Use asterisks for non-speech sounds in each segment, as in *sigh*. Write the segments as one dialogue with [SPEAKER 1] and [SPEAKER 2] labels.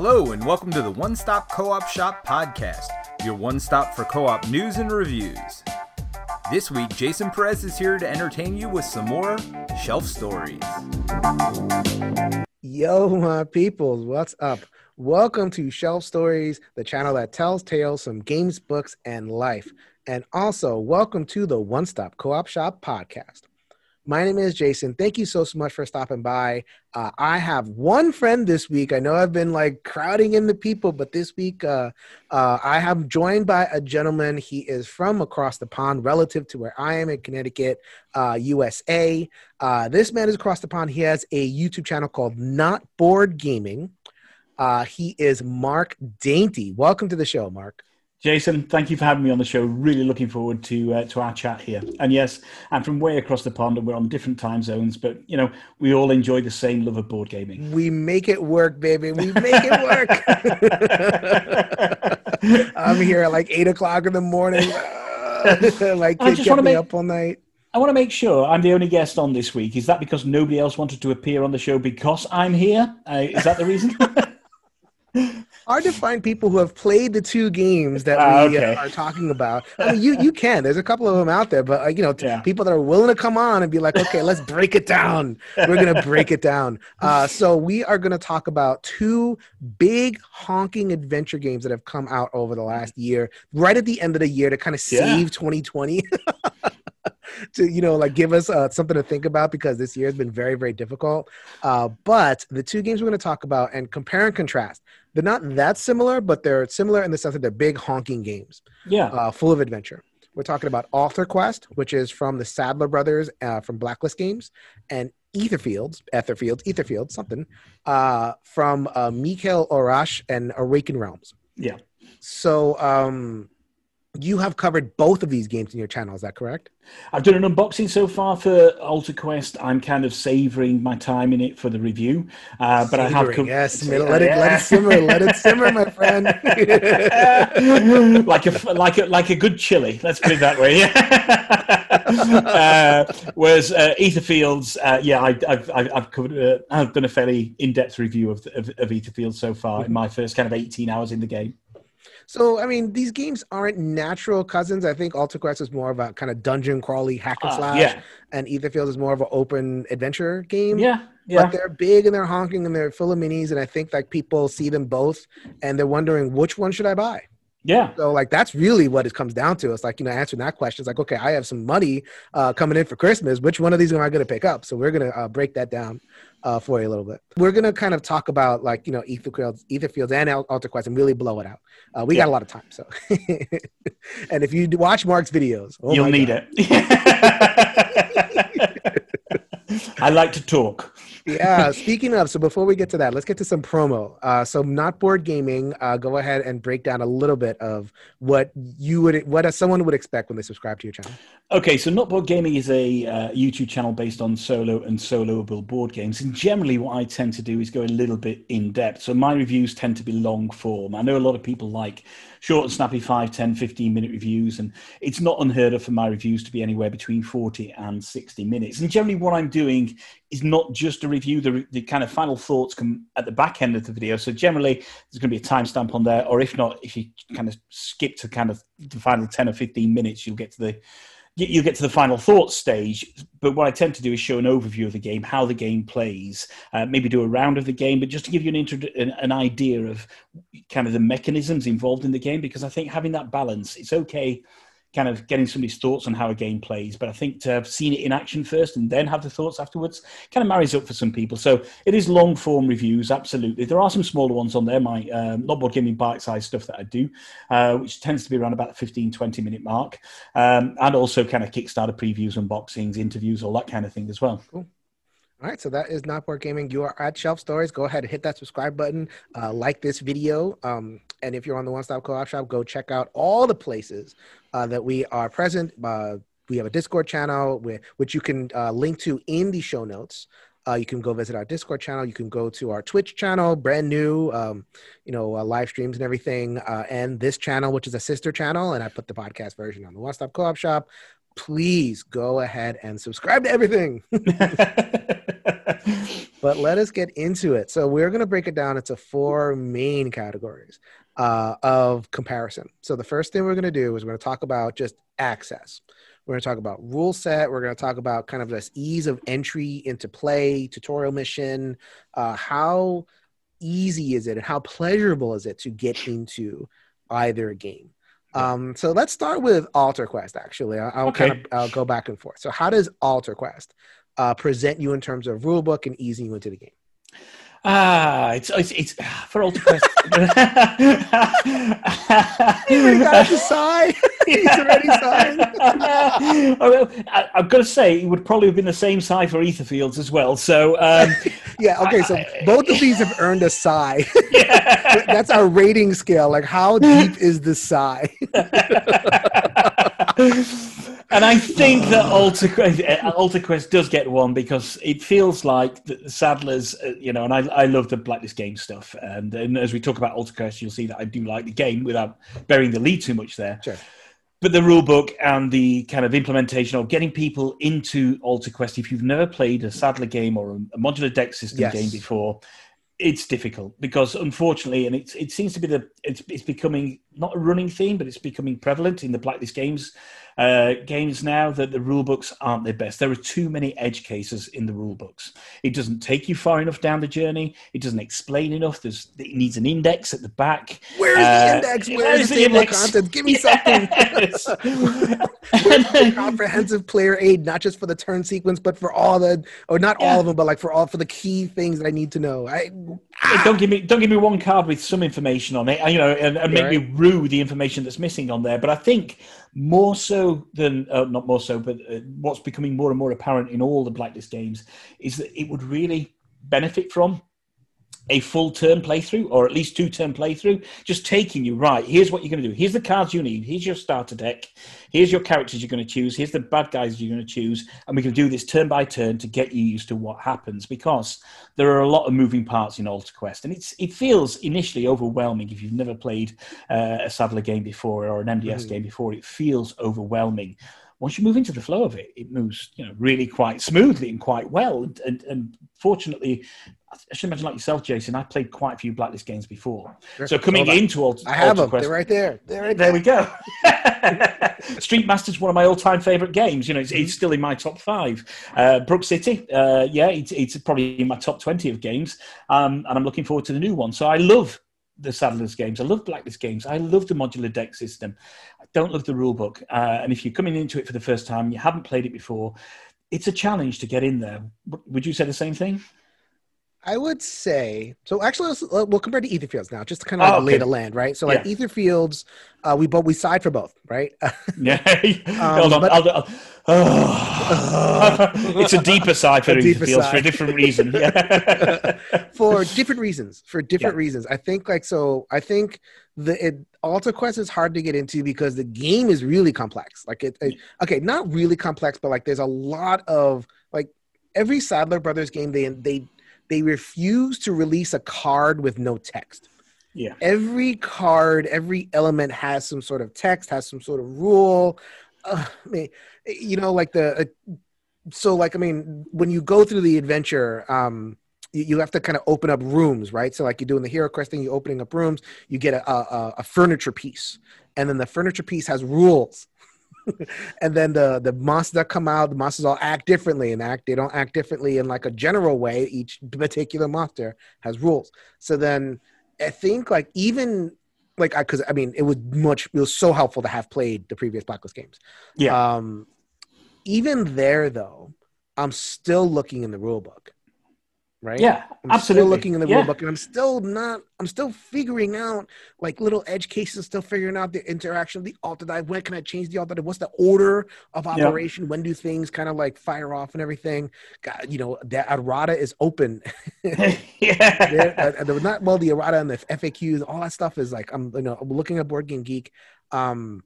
[SPEAKER 1] Hello, and welcome to the One Stop Co op Shop podcast, your one stop for co op news and reviews. This week, Jason Perez is here to entertain you with some more shelf stories.
[SPEAKER 2] Yo, my peoples, what's up? Welcome to Shelf Stories, the channel that tells tales from games, books, and life. And also, welcome to the One Stop Co op Shop podcast. My name is Jason. Thank you so, so much for stopping by. Uh, I have one friend this week. I know I've been like crowding in the people, but this week uh, uh, I have joined by a gentleman. He is from across the pond, relative to where I am in Connecticut, USA. Uh, uh, this man is across the pond. He has a YouTube channel called Not Board Gaming. Uh, he is Mark Dainty. Welcome to the show, Mark.
[SPEAKER 3] Jason, thank you for having me on the show. Really looking forward to uh, to our chat here. And yes, I'm from way across the pond, and we're on different time zones, but you know we all enjoy the same love of board gaming.
[SPEAKER 2] We make it work, baby. We make it work. *laughs* I'm here at like eight o'clock in the morning. *laughs* like kid kept me make, up all night.
[SPEAKER 3] I want to make sure I'm the only guest on this week. Is that because nobody else wanted to appear on the show because I'm here? Uh, is that the reason? *laughs*
[SPEAKER 2] hard to find people who have played the two games that uh, we okay. uh, are talking about. I mean, you you can. There's a couple of them out there, but uh, you know, yeah. people that are willing to come on and be like, okay, let's break it down. We're gonna break it down. *laughs* Uh, so we are gonna talk about two big honking adventure games that have come out over the last year, right at the end of the year to kind of save yeah. 2020. *laughs* to you know like give us uh, something to think about because this year has been very very difficult uh, but the two games we're going to talk about and compare and contrast they're not that similar but they're similar in the sense that they're big honking games
[SPEAKER 3] yeah
[SPEAKER 2] uh, full of adventure we're talking about Altar Quest, which is from the Sadler brothers uh, from Blacklist Games, and Etherfields, Etherfields, Etherfields, something uh, from uh, Mikhail Oracz and Awaken Realms.
[SPEAKER 3] Yeah.
[SPEAKER 2] So um, you have covered both of these games in your channel. Is that correct?
[SPEAKER 3] I've done an unboxing so far for Altar Quest. I'm kind of savoring my time in it for the review, uh, but
[SPEAKER 2] savoring,
[SPEAKER 3] I have
[SPEAKER 2] co- yes, *laughs* let it let it simmer, let it simmer, my friend. *laughs*
[SPEAKER 3] like a like a like a good chili. Let's put it that way. *laughs* uh, whereas uh, Etherfields, uh, yeah, I, have I've covered. Uh, I've done a fairly in-depth review of of, of Etherfields so far in my first kind of 18 hours in the game.
[SPEAKER 2] So I mean, these games aren't natural cousins. I think Altar Quest is more of a kind of dungeon crawly hack and uh, slash, uh, yeah. and Etherfield is more of an open adventure game.
[SPEAKER 3] Yeah, yeah.
[SPEAKER 2] But they're big and they're honking and they're full of minis, and I think like people see them both and they're wondering which one should I buy.
[SPEAKER 3] Yeah.
[SPEAKER 2] So like that's really what it comes down to. It's like you know answering that question. It's like okay, I have some money uh, coming in for Christmas. Which one of these am I going to pick up? So we're going to uh, break that down uh, for you a little bit. We're gonna kind of talk about like you know Etherfields, Etherfields and Altar Quest and really blow it out. Uh, we yeah. got a lot of time, so *laughs* and if you watch Mark's videos,
[SPEAKER 3] oh you'll need God. it. *laughs* I like to talk
[SPEAKER 2] yeah. Speaking of, so before we get to that, let's get to some promo. Uh, so, not board gaming. Uh, go ahead and break down a little bit of what you would, what someone would expect when they subscribe to your channel.
[SPEAKER 3] Okay, so not board gaming is a uh, YouTube channel based on solo and soloable board games, and generally, what I tend to do is go a little bit in depth. So, my reviews tend to be long form. I know a lot of people like short and snappy 5 10 15 minute reviews and it's not unheard of for my reviews to be anywhere between 40 and 60 minutes and generally what i'm doing is not just a review. The, the kind of final thoughts come at the back end of the video. So generally there's going to be a timestamp on there or if not if you kind of skip to kind of the final 10 or 15 minutes you'll get to the you'll get to the final thoughts stage. But what I tend to do is show an overview of the game, how the game plays, uh, maybe do a round of the game, but just to give you an, intro- an, an idea of kind of the mechanisms involved in the game, because I think having that balance, it's okay kind of getting somebody's thoughts on how a game plays. But I think to have seen it in action first and then have the thoughts afterwards kind of marries up for some people. So it is long form reviews, absolutely. There are some smaller ones on there, my um, not board gaming bite size stuff that I do, uh, which tends to be around about the 15, 20 minute mark. Um, and also kind of Kickstarter previews, unboxings, interviews, all that kind of thing as well.
[SPEAKER 2] Cool. All right, so that is Not Board Gaming. You are at Shelf Stories. Go ahead and hit that subscribe button, uh, like this video. Um, and if you're on the One Stop Co op Shop, go check out all the places uh, that we are present. Uh, we have a Discord channel with, which you can uh, link to in the show notes. Uh, you can go visit our Discord channel. You can go to our Twitch channel, brand new, um, you know, uh, live streams and everything. And this channel, which is a sister channel, and I put the podcast version on the One Stop Co-op Shop. Please go ahead and subscribe to everything. *laughs* but let us get into it. So we're going to break it down into four main categories uh, of comparison. So the first thing we're going to do is we're going to talk about just access. We're going to talk about rule set. We're going to talk about kind of this ease of entry into play, tutorial mission. Uh, how easy is it and how pleasurable is it to get into either game? Um, so let's start with Altar Quest. Actually, I'll, I'll
[SPEAKER 3] Okay.
[SPEAKER 2] kind of I'll go back and forth. So how does Altar Quest uh, present you in terms of rule book and easing you into the game?
[SPEAKER 3] Ah, it's it's, it's for all Quest. *laughs* *laughs*
[SPEAKER 2] You already got to sigh. *laughs* He's already
[SPEAKER 3] I, I've got to say, it would probably have been the same size for Etherfields as well. So, um,
[SPEAKER 2] Yeah. Okay. So both of these have earned a sigh.
[SPEAKER 3] yeah.
[SPEAKER 2] That's our rating scale. Like, how deep is the sigh?
[SPEAKER 3] And I think that Altar Quest, uh, Altar Quest does get one because it feels like the Sadler's, uh, you know, and I, I love the Blacklist game stuff. And, and as we talk about Altar Quest, you'll see that I do like the game without burying the lead too much there.
[SPEAKER 2] Sure.
[SPEAKER 3] But the rule book and the kind of implementation of getting people into Altar Quest, if you've never played a Sadler game or a, modular deck system
[SPEAKER 2] Yes.
[SPEAKER 3] game before, it's difficult because unfortunately, and it's, it seems to be the it's, it's becoming not a running theme, but it's becoming prevalent in the Blacklist games uh, games now that the rule books aren't their best. There are too many edge cases in the rule books. It doesn't take you far enough down the journey. It doesn't explain enough. There's it needs an index at the back.
[SPEAKER 2] Where's
[SPEAKER 3] Uh,
[SPEAKER 2] the index? Where's the table of contents? Give me something.
[SPEAKER 3] Yes. *laughs* *laughs*
[SPEAKER 2] The comprehensive player aid, not just for the turn sequence, but for all the, or not
[SPEAKER 3] Yeah.
[SPEAKER 2] all of them, but like for all for the key things that I need to know. I
[SPEAKER 3] Hey, don't give me don't give me one card with some information on it, you know, and, and make
[SPEAKER 2] Right.
[SPEAKER 3] me rue the information that's missing on there. But I think more so than uh, not more so, but uh, what's becoming more and more apparent in all the blacklist games is that it would really benefit from a full turn playthrough or at least two turn playthrough just taking you right here's what you're going to do. Here's the cards you need. Here's your starter deck. Here's your characters you're going to choose. Here's the bad guys you're going to choose. And we can do this turn by turn to get you used to what happens because there are a lot of moving parts in Altar Quest. And it's it feels initially overwhelming if you've never played uh, a Sadler game before or an MDS
[SPEAKER 2] Mhm.
[SPEAKER 3] game before. It feels overwhelming once you move into the flow of it, it moves, you know, really quite smoothly and quite well. And, and, and fortunately, I should imagine like yourself, Jason. I played quite a few Blacklist games before, so coming
[SPEAKER 2] Hold
[SPEAKER 3] into Altar,
[SPEAKER 2] I have them.
[SPEAKER 3] Quest,
[SPEAKER 2] They're right there. They're right
[SPEAKER 3] there
[SPEAKER 2] there.
[SPEAKER 3] we go. *laughs* Street Master's one of my all-time favorite games. You know, it's,
[SPEAKER 2] Mm-hmm.
[SPEAKER 3] it's still in my top five. Uh, Brook City, uh, yeah, it's, it's probably in my top twenty of games, um, and I'm looking forward to the new one. So I love the Sadlers games. I love Blacklist games. I love the modular deck system. I don't love the rule book. Uh, and if you're coming into it for the first time, you haven't played it before, it's a challenge to get in there. Would you say the same thing?
[SPEAKER 2] I would say so. Actually, let's, uh, we'll compare to Etherfields now, just to kind of
[SPEAKER 3] Oh,
[SPEAKER 2] like lay the land, right? So, like
[SPEAKER 3] Yeah.
[SPEAKER 2] Etherfields, uh, we both we side for both, right? *laughs*
[SPEAKER 3] Yeah. Hold on.
[SPEAKER 2] Um, but-
[SPEAKER 3] I'll, I'll, oh. it's a deeper side for
[SPEAKER 2] deeper
[SPEAKER 3] Etherfields for a different reason. *laughs* Yeah.
[SPEAKER 2] for different reasons. For different
[SPEAKER 3] Yeah.
[SPEAKER 2] reasons, I think like so. I think the it, Altar Quest is hard to get into because the game is really complex. Like it, it- okay, not really complex, but like there's a lot of like every Sadler Brothers game. They they they refuse to release a card with no text.
[SPEAKER 3] yeah.
[SPEAKER 2] every card, every element has some sort of text, has some sort of rule. Uh, I mean, you know, like the uh, so like I mean, when you go through the adventure, um, you, you have to kind of open up rooms, right? So like you're doing the hero quest thing, you're opening up rooms, you get a, a, a furniture piece, and then the furniture piece has rules. *laughs* and then the the monsters that come out, the monsters all act differently and act they don't act differently in like a general way. Each particular monster has rules. So then I think like even like I because I mean it was much it was so helpful to have played the previous Blacklist games.
[SPEAKER 3] Yeah.
[SPEAKER 2] Um, even there though, I'm still looking in the rule book. Right.
[SPEAKER 3] Yeah.
[SPEAKER 2] I'm
[SPEAKER 3] absolutely.
[SPEAKER 2] still looking in the
[SPEAKER 3] yeah.
[SPEAKER 2] rule book, and I'm still not. I'm still figuring out like little edge cases. Still figuring out the interaction of the altar die. When can I change the altar die? What's the order of operation? When do things kind of like fire off and everything? God, you know that errata is open. *laughs* *laughs*
[SPEAKER 3] yeah.
[SPEAKER 2] there, uh, there- not well the errata and the FAQs, all that stuff is like I'm you know I'm looking at Board Game Geek. Um,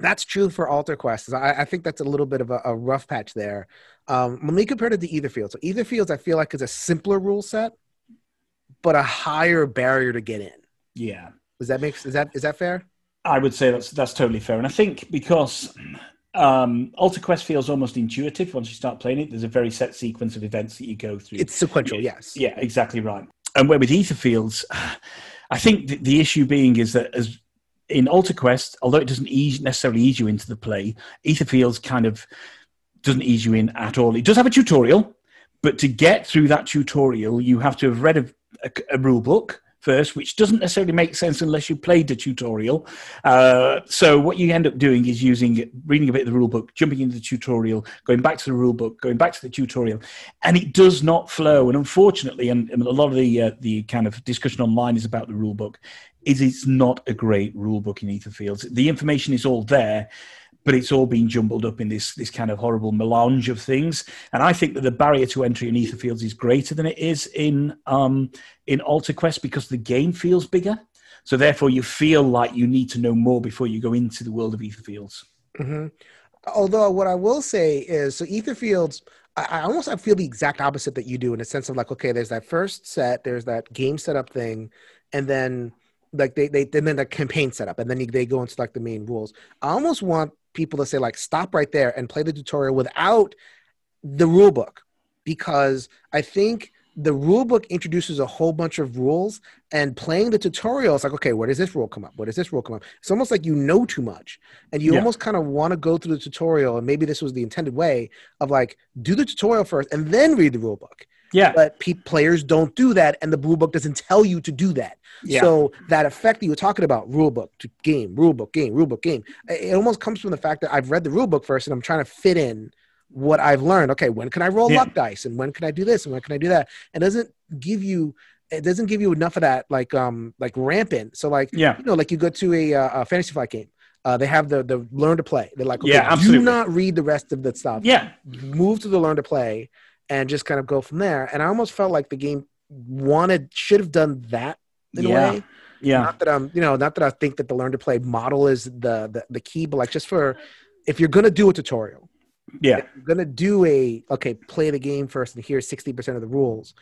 [SPEAKER 2] that's true for Altar Quest. I, I think that's a little bit of a, a rough patch there. Um, when we compare it to Etherfield, so Etherfields I feel like is a simpler rule set, but a higher barrier to get in.
[SPEAKER 3] yeah.
[SPEAKER 2] Does that make is that is that fair?
[SPEAKER 3] I would say that's that's totally fair, and I think because Um, Altar Quest feels almost intuitive once you start playing it. There's a very set sequence of events that you go through.
[SPEAKER 2] It's sequential, yes.
[SPEAKER 3] Yeah, exactly right. And where with Etherfields, I think the, the issue being is that as in Altar Quest, although it doesn't ease, necessarily ease you into the play, Etherfields kind of doesn't ease you in at all. It does have a tutorial, but to get through that tutorial, you have to have read a, a, a rule book first, which doesn't necessarily make sense unless you played the tutorial. Uh, so what you end up doing is using reading a bit of the rule book, jumping into the tutorial, going back to the rule book, going back to the tutorial, and it does not flow. And unfortunately, and, and a lot of the uh, the kind of discussion online is about the rule book. Is it's not a great rule book in Etherfields. The information is all there, but it's all been jumbled up in this this kind of horrible melange of things. And I think that the barrier to entry in Etherfields is greater than it is in um, in Altar Quest because the game feels bigger. So therefore, you feel like you need to know more before you go into the world of Etherfields.
[SPEAKER 2] Mm-hmm. Although what I will say is, so Etherfields. I, I almost I feel the exact opposite that you do in the sense of like, okay, there's that first set, there's that game setup thing, and then like they they and then the campaign setup, and then they go into like the main rules. I almost want people to say like stop right there and play the tutorial without the rule book because I think the rule book introduces a whole bunch of rules and playing the tutorial is like okay where does this rule come up where does this rule come up it's almost like you know too much and you yeah. almost kind of want to go through the tutorial and maybe this was the intended way of like do the tutorial first and then read the rule book
[SPEAKER 3] yeah.
[SPEAKER 2] But pe- players don't do that, and the rule book doesn't tell you to do that. Yeah. So that effect that you were talking about, rule book to game, rule book, game, rule book, game, it almost comes from the fact that I've read the rule book first and I'm trying to fit in what I've learned. Okay, when can I roll yeah. luck dice, and when can I do this, and when can I do that? And doesn't give you it doesn't give you enough of that like um like rampant. So like
[SPEAKER 3] yeah,
[SPEAKER 2] you know, like you go to a, a fantasy flight game. Uh, they have the the learn to play. They're like, okay,
[SPEAKER 3] yeah, absolutely.
[SPEAKER 2] do not read the rest of the stuff.
[SPEAKER 3] Yeah,
[SPEAKER 2] move to the learn to play, and just kind of go from there. And I almost felt like the game wanted should have done that in
[SPEAKER 3] yeah.
[SPEAKER 2] a way.
[SPEAKER 3] Yeah.
[SPEAKER 2] Not that I'm, you know, not that I think that the learn to play model is the, the the key, but like just for if you're gonna do a tutorial,
[SPEAKER 3] yeah,
[SPEAKER 2] you're gonna do a okay, play the game first and here's sixty percent of the rules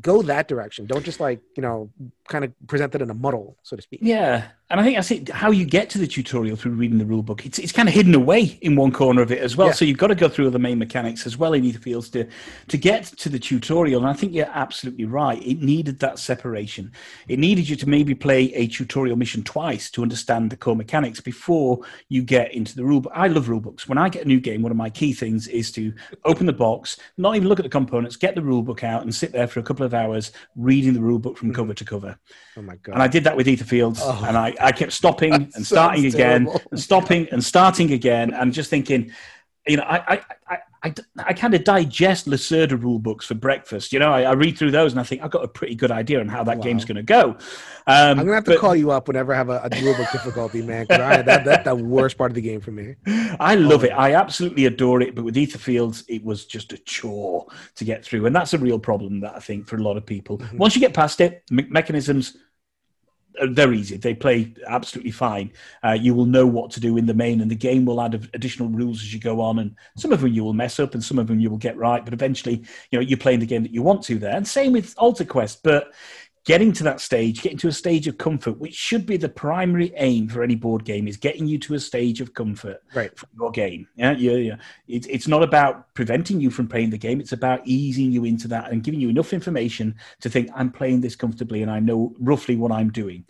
[SPEAKER 2] go that direction. Don't just like, you know, kind of present it in a muddle, so to speak.
[SPEAKER 3] Yeah. And I think that's it, how you get to the tutorial through reading the rule book. It's, it's kind of hidden away in one corner of it as well. Yeah. So you've got to go through the main mechanics as well in Etherfields to, to get to the tutorial. And I think you're absolutely right. It needed that separation. It needed you to maybe play a tutorial mission twice to understand the core mechanics before you get into the rule book. I love rule books. When I get a new game, one of my key things is to open the box, not even look at the components, get the rule book out and sit there for a couple of hours reading the rule book from mm-hmm. cover to cover.
[SPEAKER 2] Oh my God.
[SPEAKER 3] And I did that with Etherfields. Oh. And I, I kept stopping *laughs* and starting again, and stopping and starting again, and just thinking, you know, I, I, I, I, I kind of digest Lacerda rule books for breakfast. You know, I, I, read through those and I think I've got a pretty good idea on how that wow. game's going to go.
[SPEAKER 2] Um, I'm going to have to but, call you up whenever I have a, a rule book difficulty, man, because that, that's the worst part of the game for me. *laughs*
[SPEAKER 3] I love oh, it. I absolutely adore it. But with Etherfields, it was just a chore to get through. And that's a real problem that I think for a lot of people. Mm-hmm. Once you get past it, me- mechanisms they're easy. They play absolutely fine. Uh, you will know what to do in the main, and the game will add additional rules as you go on. And some of them you will mess up, and some of them you will get right. But eventually, you know, you're playing the game that you want to there. And same with Altar Quest. But getting to that stage, getting to a stage of comfort, which should be the primary aim for any board game, is getting you to a stage of comfort
[SPEAKER 2] right.
[SPEAKER 3] for your game. Yeah, yeah, yeah. It, it's not about preventing you from playing the game; it's about easing you into that and giving you enough information to think, "I'm playing this comfortably, and I know roughly what I'm doing."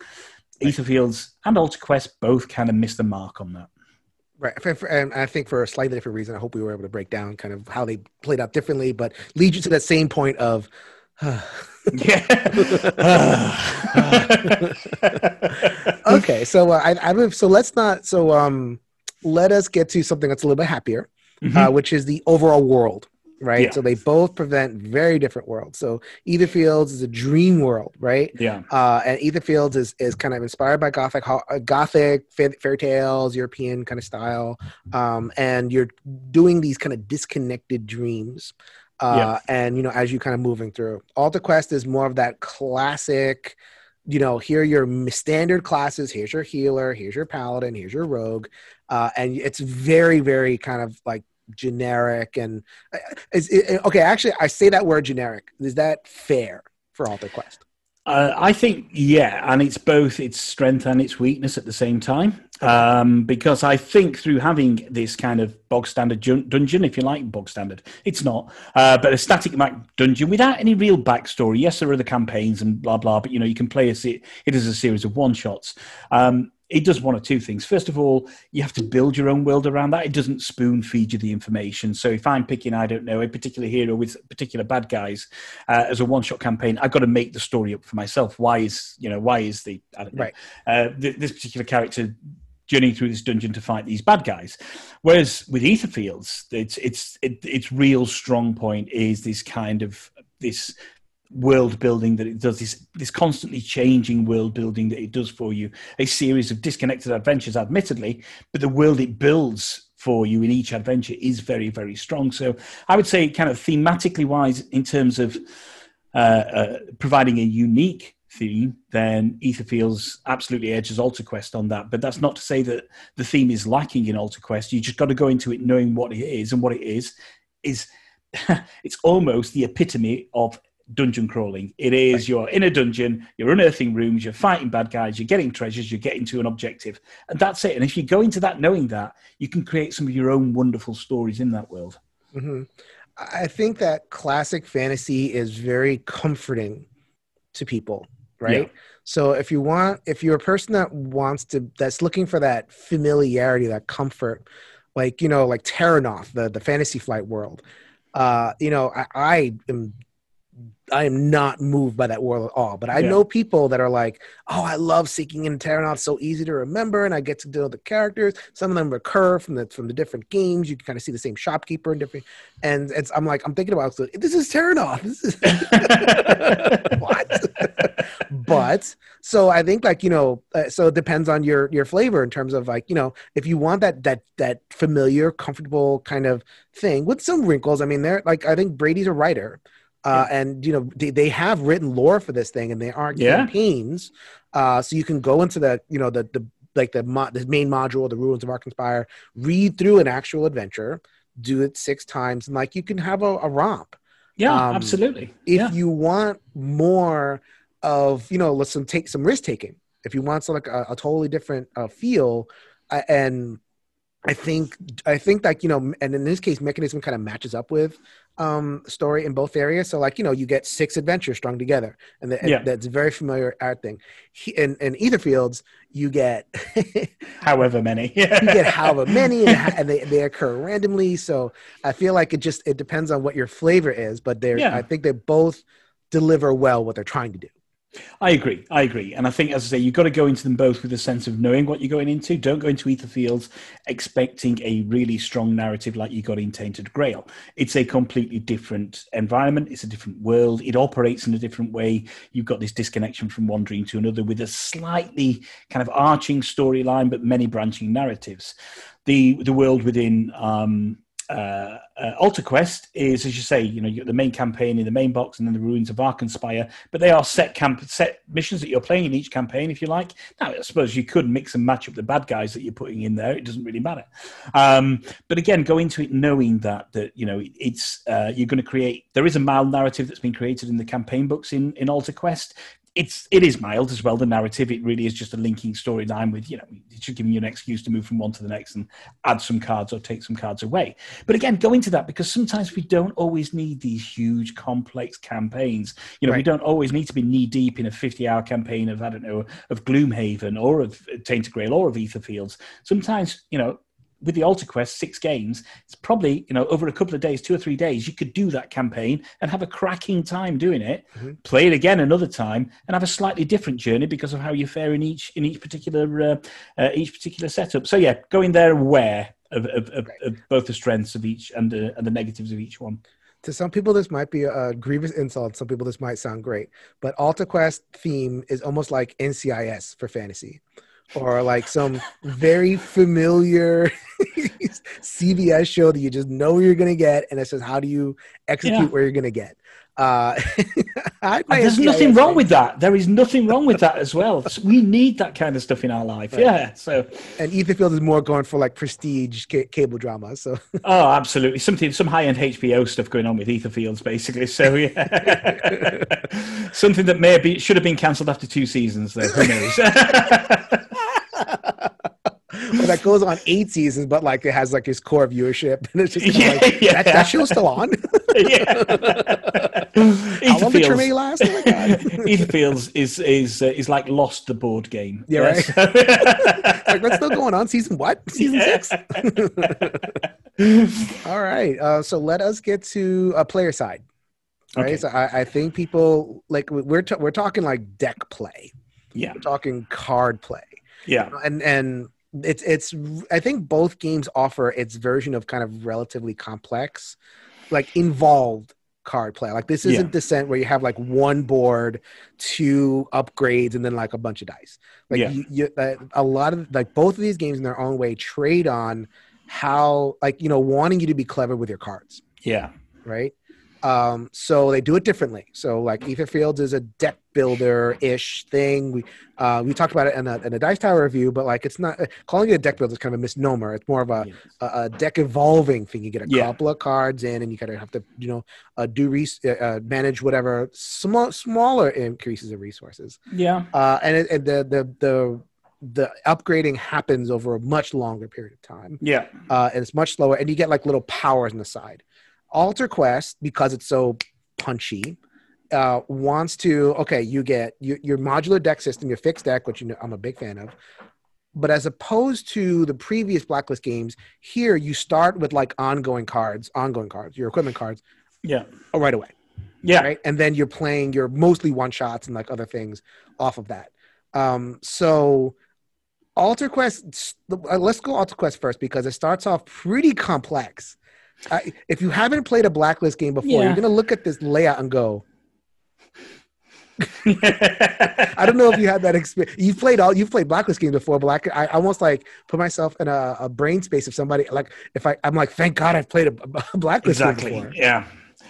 [SPEAKER 3] Right. Etherfields and Altar Quest both kind of miss the mark on that.
[SPEAKER 2] Right, and I think for a slightly different reason, I hope we were able to break down kind of how they played out differently, but lead you to that same point of *sighs* uh,
[SPEAKER 3] yeah.
[SPEAKER 2] okay, so uh, I, I so let's not so um let us get to something that's a little bit happier, mm-hmm. uh, which is the overall world, right? Yeah. So they both present very different worlds. So Etherfields is a dream world, right?
[SPEAKER 3] Yeah.
[SPEAKER 2] Uh, and Etherfields is is kind of inspired by gothic uh, gothic fairy tales, European kind of style, um, and you're doing these kind of disconnected dreams uh, yeah. and you know as you kind of moving through altar quest is more of that classic you know here are your standard classes here's your healer here's your paladin here's your rogue uh, and it's very very kind of like generic and uh, is okay actually i say that word generic is that fair for altar quest
[SPEAKER 3] uh, I think yeah, and it's both its strength and its weakness at the same time. Um, because I think through having this kind of bog standard dungeon, if you like, bog standard, it's not, uh, but a static map dungeon without any real backstory. Yes, there are the campaigns and blah blah, but you know you can play it. It is a series of one shots. Um, it does one or two things. First of all, you have to build your own world around that. It doesn't spoon feed you the information. So if I'm picking, I don't know, a particular hero with particular bad guys uh, as a one-shot campaign, I've got to make the story up for myself. Why is you know why is the I don't know right. uh, th- this particular character journeying through this dungeon to fight these bad guys? Whereas with Etherfields, it's it's it, its real strong point is this kind of this world building that it does this this constantly changing world building that it does for you a series of disconnected adventures admittedly but the world it builds for you in each adventure is very very strong so i would say kind of thematically wise in terms of uh, uh, providing a unique theme then Ether etherfields absolutely edges altar quest on that but that's not to say that the theme is lacking in altar quest you just got to go into it knowing what it is and what it is is *laughs* it's almost the epitome of dungeon crawling. It is you're in a dungeon, you're unearthing rooms, you're fighting bad guys, you're getting treasures, you're getting to an objective, and that's it. And if you go into that knowing that, you can create some of your own wonderful stories in that world.
[SPEAKER 2] Mm-hmm. I think that classic fantasy is very comforting to people, right? Yeah. So if you want, if you're a person that wants to, that's looking for that familiarity, that comfort, like you know, like Terrinoth, the the Fantasy Flight world. Uh, you know, I, I am I am not moved by that world at all. But I yeah. know people that are like, "Oh, I love Seeking and in Terrinoth. So easy to remember, and I get to know the characters. Some of them recur from the from the different games. You can kind of see the same shopkeeper and different. And it's I'm like, I'm thinking about this is Terrinoth. This is *laughs* what? *laughs* but so I think like you know, uh, so it depends on your your flavor in terms of like you know, if you want that that that familiar, comfortable kind of thing with some wrinkles. I mean, they're like I think Brady's a writer uh, and you know they, they have written lore for this thing and they aren't yeah. campaigns. Uh, so you can go into the you know the the like the, mo- the main module the ruins of arkenspire read through an actual adventure do it six times and like you can have a, a romp.
[SPEAKER 3] Yeah um, absolutely.
[SPEAKER 2] if
[SPEAKER 3] yeah.
[SPEAKER 2] you want more of you know let's some take some risk taking. If you want some like a, a totally different uh, feel uh, and I think I think like you know, and in this case, mechanism kind of matches up with um story in both areas. So like you know, you get six adventures strung together, and, the, yeah. and that's a very familiar art thing. He, in in Etherfields, you get *laughs*
[SPEAKER 3] however many, *laughs*
[SPEAKER 2] you get however many, and, and, they they occur randomly. So I feel like it just it depends on what your flavor is, but they're yeah. I think they both deliver well what they're trying to do.
[SPEAKER 3] I agree. I agree. And I think, as I say, you've got to go into them both with a sense of knowing what you're going into. Don't go into Etherfields expecting a really strong narrative like you got in Tainted Grail. It's a completely different environment. It's a different world. It operates in a different way. You've got this disconnection from one dream to another with a slightly kind of arching storyline, but many branching narratives. The the world within um, uh, uh, Altar Quest is, as you say, you know, you got the main campaign in the main box, and then the ruins of Arkenspire. But they are set camp, set missions that you're playing in each campaign, if you like. Now, I suppose you could mix and match up the bad guys that you're putting in there. It doesn't really matter. Um, but again, go into it knowing that that you know it's uh, you're going to create. There is a mild narrative that's been created in the campaign books in in Altar Quest it's it is mild as well. The narrative it really is just a linking storyline with you know it should give you an excuse to move from one to the next and add some cards or take some cards away. But again, go into that because sometimes we don't always need these huge complex campaigns. You know, right. we don't always need to be knee deep in a fifty-hour campaign of I don't know of Gloomhaven or of Tainted Grail or of Etherfields. Sometimes you know with the Altar Quest, six games, it's probably, you know, over a couple of days, two or three days, you could do that campaign and have a cracking time doing it, mm-hmm. play it again another time, and have a slightly different journey because of how you fare in each in each particular uh, uh, each particular setup. So yeah, going there aware of, of, of, right. of both the strengths of each and, uh, and the negatives of each one
[SPEAKER 2] to some people this might be a grievous insult some people this might sound great but altar quest theme is almost like ncis for fantasy or like some very familiar *laughs* CBS show that you just know you're going to get, and it says how do you execute yeah. where you're going to get. Uh, *laughs*
[SPEAKER 3] there's nothing wrong with that. There is nothing wrong with that as well. *laughs* We need that kind of stuff in our life. Right. Yeah. So
[SPEAKER 2] and Etherfield is more going for like prestige ca- cable drama. So
[SPEAKER 3] oh, absolutely, something some high end HBO stuff going on with Etherfields basically. So yeah, something that may be should have been cancelled after two seasons. Though who knows?
[SPEAKER 2] That goes on eight seasons, but like it has like his core viewership, *laughs* and it's just
[SPEAKER 3] Yeah,
[SPEAKER 2] like,
[SPEAKER 3] yeah.
[SPEAKER 2] That, that show's still on. *laughs*
[SPEAKER 3] yeah. *laughs*
[SPEAKER 2] How long did
[SPEAKER 3] Etherfields-
[SPEAKER 2] last? Oh my god!
[SPEAKER 3] Etherfields is is uh, is like Lost the board game.
[SPEAKER 2] Yeah, right. Like what's still going on? Season what? Season six? All right. Uh, so let us get to a player side. Right.
[SPEAKER 3] Okay.
[SPEAKER 2] So I, I think people like we're t- we're talking like deck play.
[SPEAKER 3] yeah,
[SPEAKER 2] We're talking card play.
[SPEAKER 3] yeah,
[SPEAKER 2] and and it's it's i think both games offer its version of kind of relatively complex like involved card play like this isn't
[SPEAKER 3] Yeah.
[SPEAKER 2] descent where you have like one board two upgrades and then like a bunch of dice like
[SPEAKER 3] Yeah.
[SPEAKER 2] you, you, uh, a lot of like both of these games in their own way trade on how like you know wanting you to be clever with your cards
[SPEAKER 3] yeah,
[SPEAKER 2] right? Um, so they do it differently. So like Etherfields is a deck builder ish thing. We uh, we talked about it in a, in a Dice Tower review, but like it's not calling it a deck builder is kind of a misnomer. It's more of a,
[SPEAKER 3] Yes.
[SPEAKER 2] a, a deck evolving thing. You get a
[SPEAKER 3] Yeah.
[SPEAKER 2] couple of cards in, and you kind of have to you know uh, do res- uh, uh, manage whatever small smaller increases of resources.
[SPEAKER 3] yeah,
[SPEAKER 2] Uh, and it, and the the the the upgrading happens over a much longer period of time
[SPEAKER 3] yeah,
[SPEAKER 2] uh, and it's much slower, and you get like little powers on the side. Altar Quest, because it's so punchy, uh, wants to okay, you get your, your modular deck system, your fixed deck, which you know I'm a big fan of. But as opposed to the previous Blacklist games, here you start with like ongoing cards, ongoing cards, your equipment cards,
[SPEAKER 3] yeah,
[SPEAKER 2] oh, right away
[SPEAKER 3] yeah,
[SPEAKER 2] right? And then you're playing your mostly one shots and like other things off of that. Um, so Altar Quest, uh, let's go Altar Quest first because it starts off pretty complex. Uh, if you haven't played a Blacklist game before,
[SPEAKER 3] Yeah.
[SPEAKER 2] you're gonna look at this layout and go, *laughs* I don't know if you had that experience. You've played all you've played Blacklist games before, but like I, I almost like put myself in a, a brain space of somebody like if I I'm like, thank God I've played a, a Blacklist
[SPEAKER 3] exactly.
[SPEAKER 2] game before.
[SPEAKER 3] Yeah,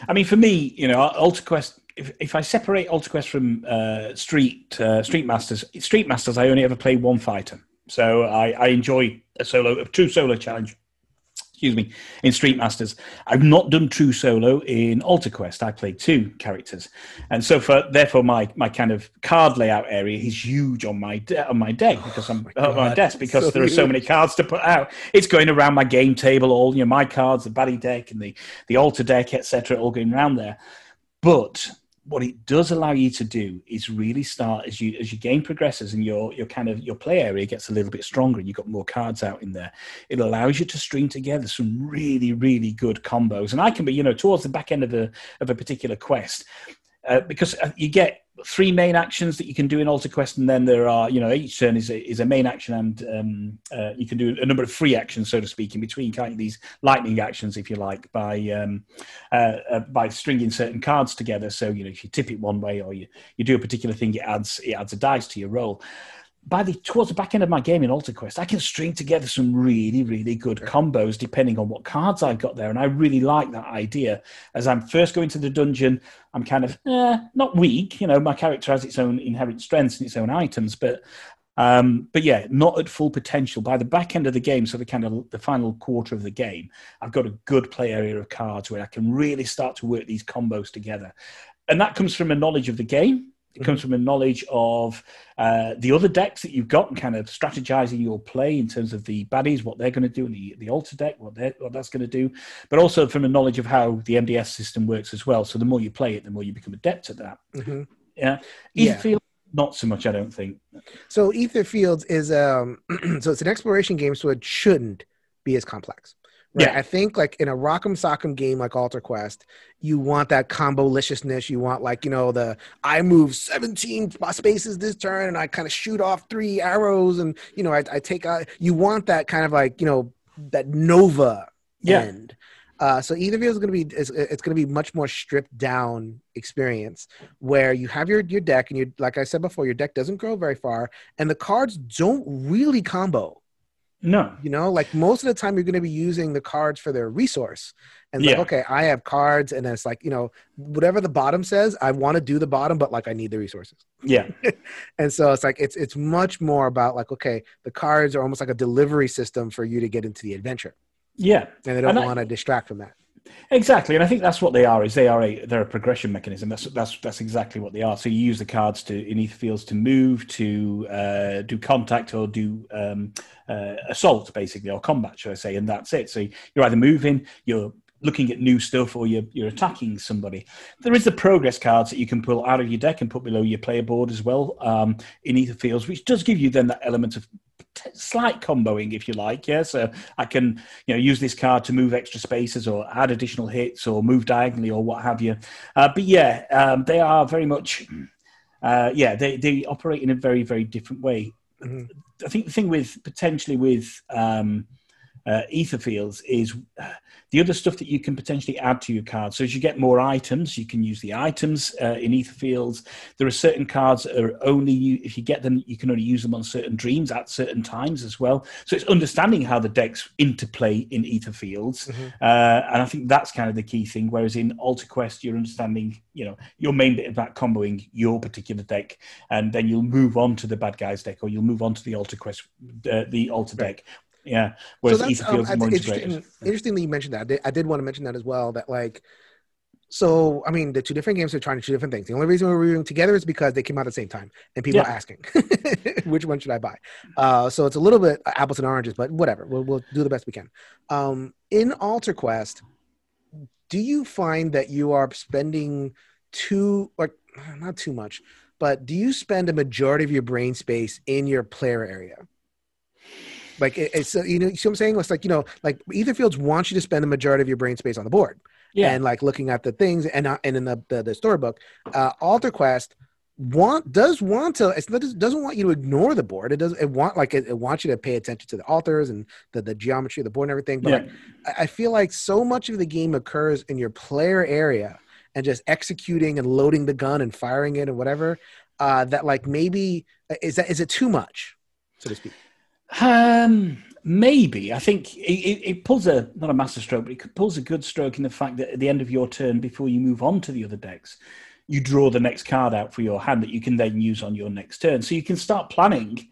[SPEAKER 3] I mean, for me, you know, Altar Quest. If, if I separate Altar Quest from uh, Street uh, Street Masters, Street Masters, I only ever play one fighter, so I, I enjoy a solo, a true solo challenge. Excuse me, in Street Masters, I've not done true solo in Altar Quest. I played two characters, and so for therefore my my kind of card layout area is huge on my de- on my deck oh because I'm
[SPEAKER 2] Oh my
[SPEAKER 3] on my desk because
[SPEAKER 2] so
[SPEAKER 3] there are so many cards to put out. It's going around my game table, all you know, my cards, the baddie deck, and the the altar deck, etc., all going around there. But what it does allow you to do is really start as you as your game progresses and your your kind of your play area gets a little bit stronger and you've got more cards out in there. It allows you to string together some really really good combos. And I can be you know towards the back end of a of a particular quest uh, because uh, you get three main actions that you can do in Altar Quest, and then there are, you know, each turn is a, is a main action, and um, uh, you can do a number of free actions, so to speak, in between kind of these lightning actions, if you like, by um, uh, uh, by stringing certain cards together. So, you know, if you tip it one way or you, you do a particular thing, it adds it adds a dice to your roll. By the towards the back end of my game in Altar Quest, I can string together some really, really good combos depending on what cards I've got there, and I really like that idea. As I'm first going to the dungeon, I'm kind of eh, not weak. You know, my character has its own inherent strengths and its own items, but um, but yeah, not at full potential. By the back end of the game, so the kind of the final quarter of the game, I've got a good play area of cards where I can really start to work these combos together, and that comes from a knowledge of the game. It comes from a knowledge of uh, the other decks that you've got and kind of strategizing your play in terms of the baddies, what they're going to do, and the, the altar deck, what, what that's going to do, but also from a knowledge of how the MDS system works as well. So the more you play it, the more you become adept at that.
[SPEAKER 2] Mhm.
[SPEAKER 3] Yeah.
[SPEAKER 2] Yeah.
[SPEAKER 3] Etherfield, not so much, I don't think.
[SPEAKER 2] So Etherfields is um *clears throat* so it's an exploration game, so it shouldn't be as complex. Right?
[SPEAKER 3] Yeah.
[SPEAKER 2] I think like in a Rock'em Sock'em game like Altar Quest, you want that combo liciousness. You want like, you know, the I move 17 spaces this turn and I kind of shoot off three arrows and you know, I, I take out you want that kind of like, you know, that Nova
[SPEAKER 3] Yeah.
[SPEAKER 2] end. Uh, so either Field is going to be is, it's going to be much more stripped down experience where you have your your deck and you like I said before your deck doesn't grow very far and the cards don't really combo.
[SPEAKER 3] No.
[SPEAKER 2] You know, like most of the time you're going to be using the cards for their resource. And like, okay, I have cards and it's like, you know, whatever the bottom says, I want to do the bottom, but like I need the resources.
[SPEAKER 3] Yeah. *laughs*
[SPEAKER 2] And so it's like it's it's much more about like, okay, the cards are almost like a delivery system for you to get into the adventure.
[SPEAKER 3] Yeah.
[SPEAKER 2] And they don't want to distract from that.
[SPEAKER 3] Exactly, and I think that's what they are. Is they are a they're a progression mechanism. That's that's that's exactly what they are. So you use the cards to in etherfields to move, to uh, do contact, or do um, uh, assault, basically, or combat, should I say? And that's it. So you're either moving, you're looking at new stuff, or you're you're attacking somebody. There is the progress cards that you can pull out of your deck and put below your player board as well um, in etherfields, which does give you then that element of slight comboing if you like yeah? So i can you know use this card to move extra spaces or add additional hits or move diagonally or what have you. Uh, but yeah um, they are very much uh, yeah they, they operate in a very very different way. Mm-hmm. i think the thing with potentially with um, uh, etherfields is uh, the other stuff that you can potentially add to your card. So as you get more items, you can use the items uh, in etherfields. There are certain cards that are only if you get them, you can only use them on certain dreams at certain times as well. So it's understanding how the decks interplay in ether fields, mm-hmm. uh, and I think that's kind of the key thing. Whereas in Altar Quest, you're understanding, you know, your main bit about comboing your particular deck, and then you'll move on to the bad guys deck, or you'll move on to the Altar Quest, uh, the Altar right. deck, yeah. Whereas so Ether um, more
[SPEAKER 2] interesting, interesting that you mentioned that. I did, I did want to mention that as well. That like, so I mean, the two different games are trying to do different things. The only reason we're reviewing together is because they came out at the same time, and people yeah. are asking, *laughs* which one should I buy? Uh, so it's a little bit apples and oranges, but whatever. We'll, we'll do the best we can. Um, in Altar Quest, do you find that you are spending too, or not too much, but do you spend a majority of your brain space in your player area? Like it, it's you know, you see what I'm saying? It's like you know, like Etherfields wants you to spend the majority of your brain space on the board. Yeah. And like looking at the things and uh, and in the the, the storybook, uh, Altar Quest want does want to it doesn't want you to ignore the board it doesn't it want like it, it, wants you to pay attention to the altars and the, the geometry of the board and everything but yeah. like, I, I feel like so much of the game occurs in your player area and just executing and loading the gun and firing it and whatever uh that like maybe is that is it too much so to speak
[SPEAKER 3] um, maybe. I think it, it, pulls a not a master stroke, but it pulls a good stroke in the fact that at the end of your turn, before you move on to the other decks, you draw the next card out for your hand that you can then use on your next turn. So you can start planning.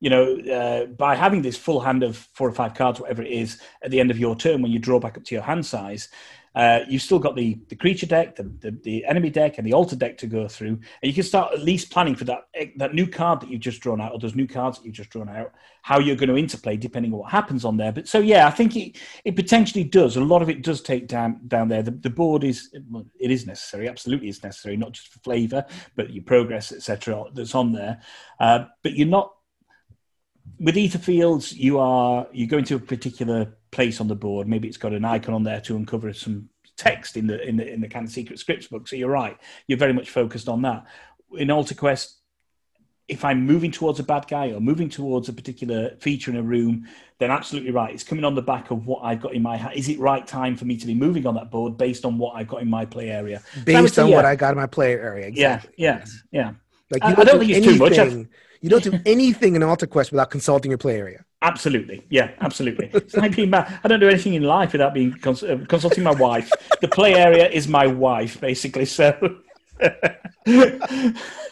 [SPEAKER 3] You know, uh, by having this full hand of four or five cards, whatever it is, at the end of your turn, when you draw back up to your hand size, uh, you've still got the, the creature deck, the, the, the, enemy deck, and the altar deck to go through. And you can start at least planning for that that new card that you've just drawn out, or those new cards that you've just drawn out, how you're going to interplay depending on what happens on there. But so yeah, I think it, it potentially does. A lot of it does take down down there. The, the board is it is necessary, absolutely is necessary, not just for flavour, but your progress, etc. That's on there. Uh, but you're not with etherfields. You are you go into a particular place on the board. Maybe it's got an icon on there to uncover some text in the in the in the kind of secret scripts book. So you're right. You're very much focused on that. In Altar Quest, if I'm moving towards a bad guy or moving towards a particular feature in a room, then absolutely right. It's coming on the back of what I've got in my hand. Is it right time for me to be moving on that board based on what I've got in my play area?
[SPEAKER 2] Based on yeah. what I got in my play area.
[SPEAKER 3] Exactly. Yeah, yeah, yeah. Like you I, don't, I don't think it's
[SPEAKER 2] anything, too much. You don't do *laughs* anything in Altar Quest without consulting your play area.
[SPEAKER 3] Absolutely, yeah, absolutely. Being I don't do anything in life without being cons- uh, consulting my wife. The play area is my wife, basically. So *laughs*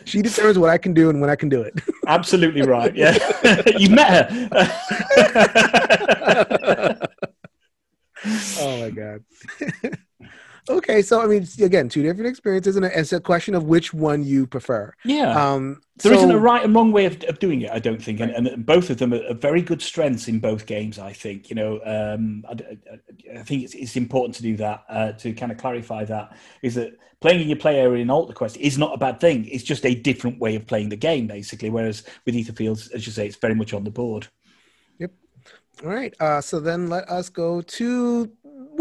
[SPEAKER 2] she determines what I can do and when I can do it. *laughs*
[SPEAKER 3] Absolutely right. Yeah, *laughs* you met her.
[SPEAKER 2] oh my god. Okay, so I mean, again, two different experiences, and it's a question of which one you prefer.
[SPEAKER 3] Yeah. Um, there so, not a right and wrong way of, of doing it, I don't think, and, and both of them are, very good strengths in both games. I think you know, um, I, I, think it's, it's, important to do that uh, to kind of clarify that is that playing in your play area in Altar Quest is not a bad thing. It's just a different way of playing the game, basically. Whereas with Etherfields, as you say, it's very much on the board.
[SPEAKER 2] Yep. All right. Uh, so then let us go to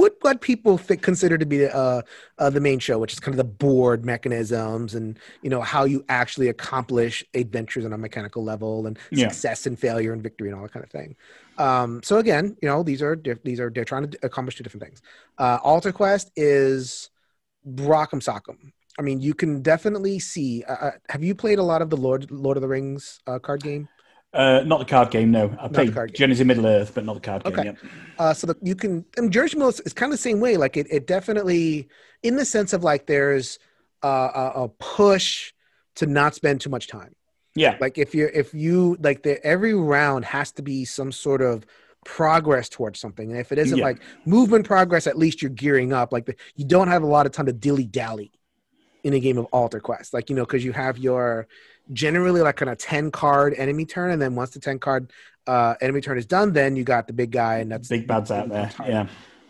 [SPEAKER 2] what what people think, consider to be uh, uh, the main show, which is kind of the board mechanisms and you know how you actually accomplish adventures on a mechanical level and yeah. success and failure and victory and all that kind of thing. Um, so again, you know these are diff- these are they're trying to accomplish two different things. Uh, Altar Quest is Rock'em Sock'em. I mean, you can definitely see. Uh, uh, have you played a lot of the Lord Lord of the Rings uh, card game?
[SPEAKER 3] Uh, not the card game, no. I played Journeys in Middle Earth, but not the card game. Okay. Yep.
[SPEAKER 2] Uh, so the, you can, and Journeys Middle is kind of the same way. Like it, it definitely, in the sense of like there's uh, a, a push to not spend too much time.
[SPEAKER 3] Yeah.
[SPEAKER 2] Like if you're, if you like the every round has to be some sort of progress towards something. And if it isn't
[SPEAKER 3] Yeah.
[SPEAKER 2] like movement progress, at least you're gearing up. Like the, you don't have a lot of time to dilly dally in a game of Altar Quest. Like, you know, because you have your generally like kind of 10 card enemy turn. And then once the 10 card uh, enemy turn is done, then you got the big guy. And that's
[SPEAKER 3] Big bads out there. Yeah.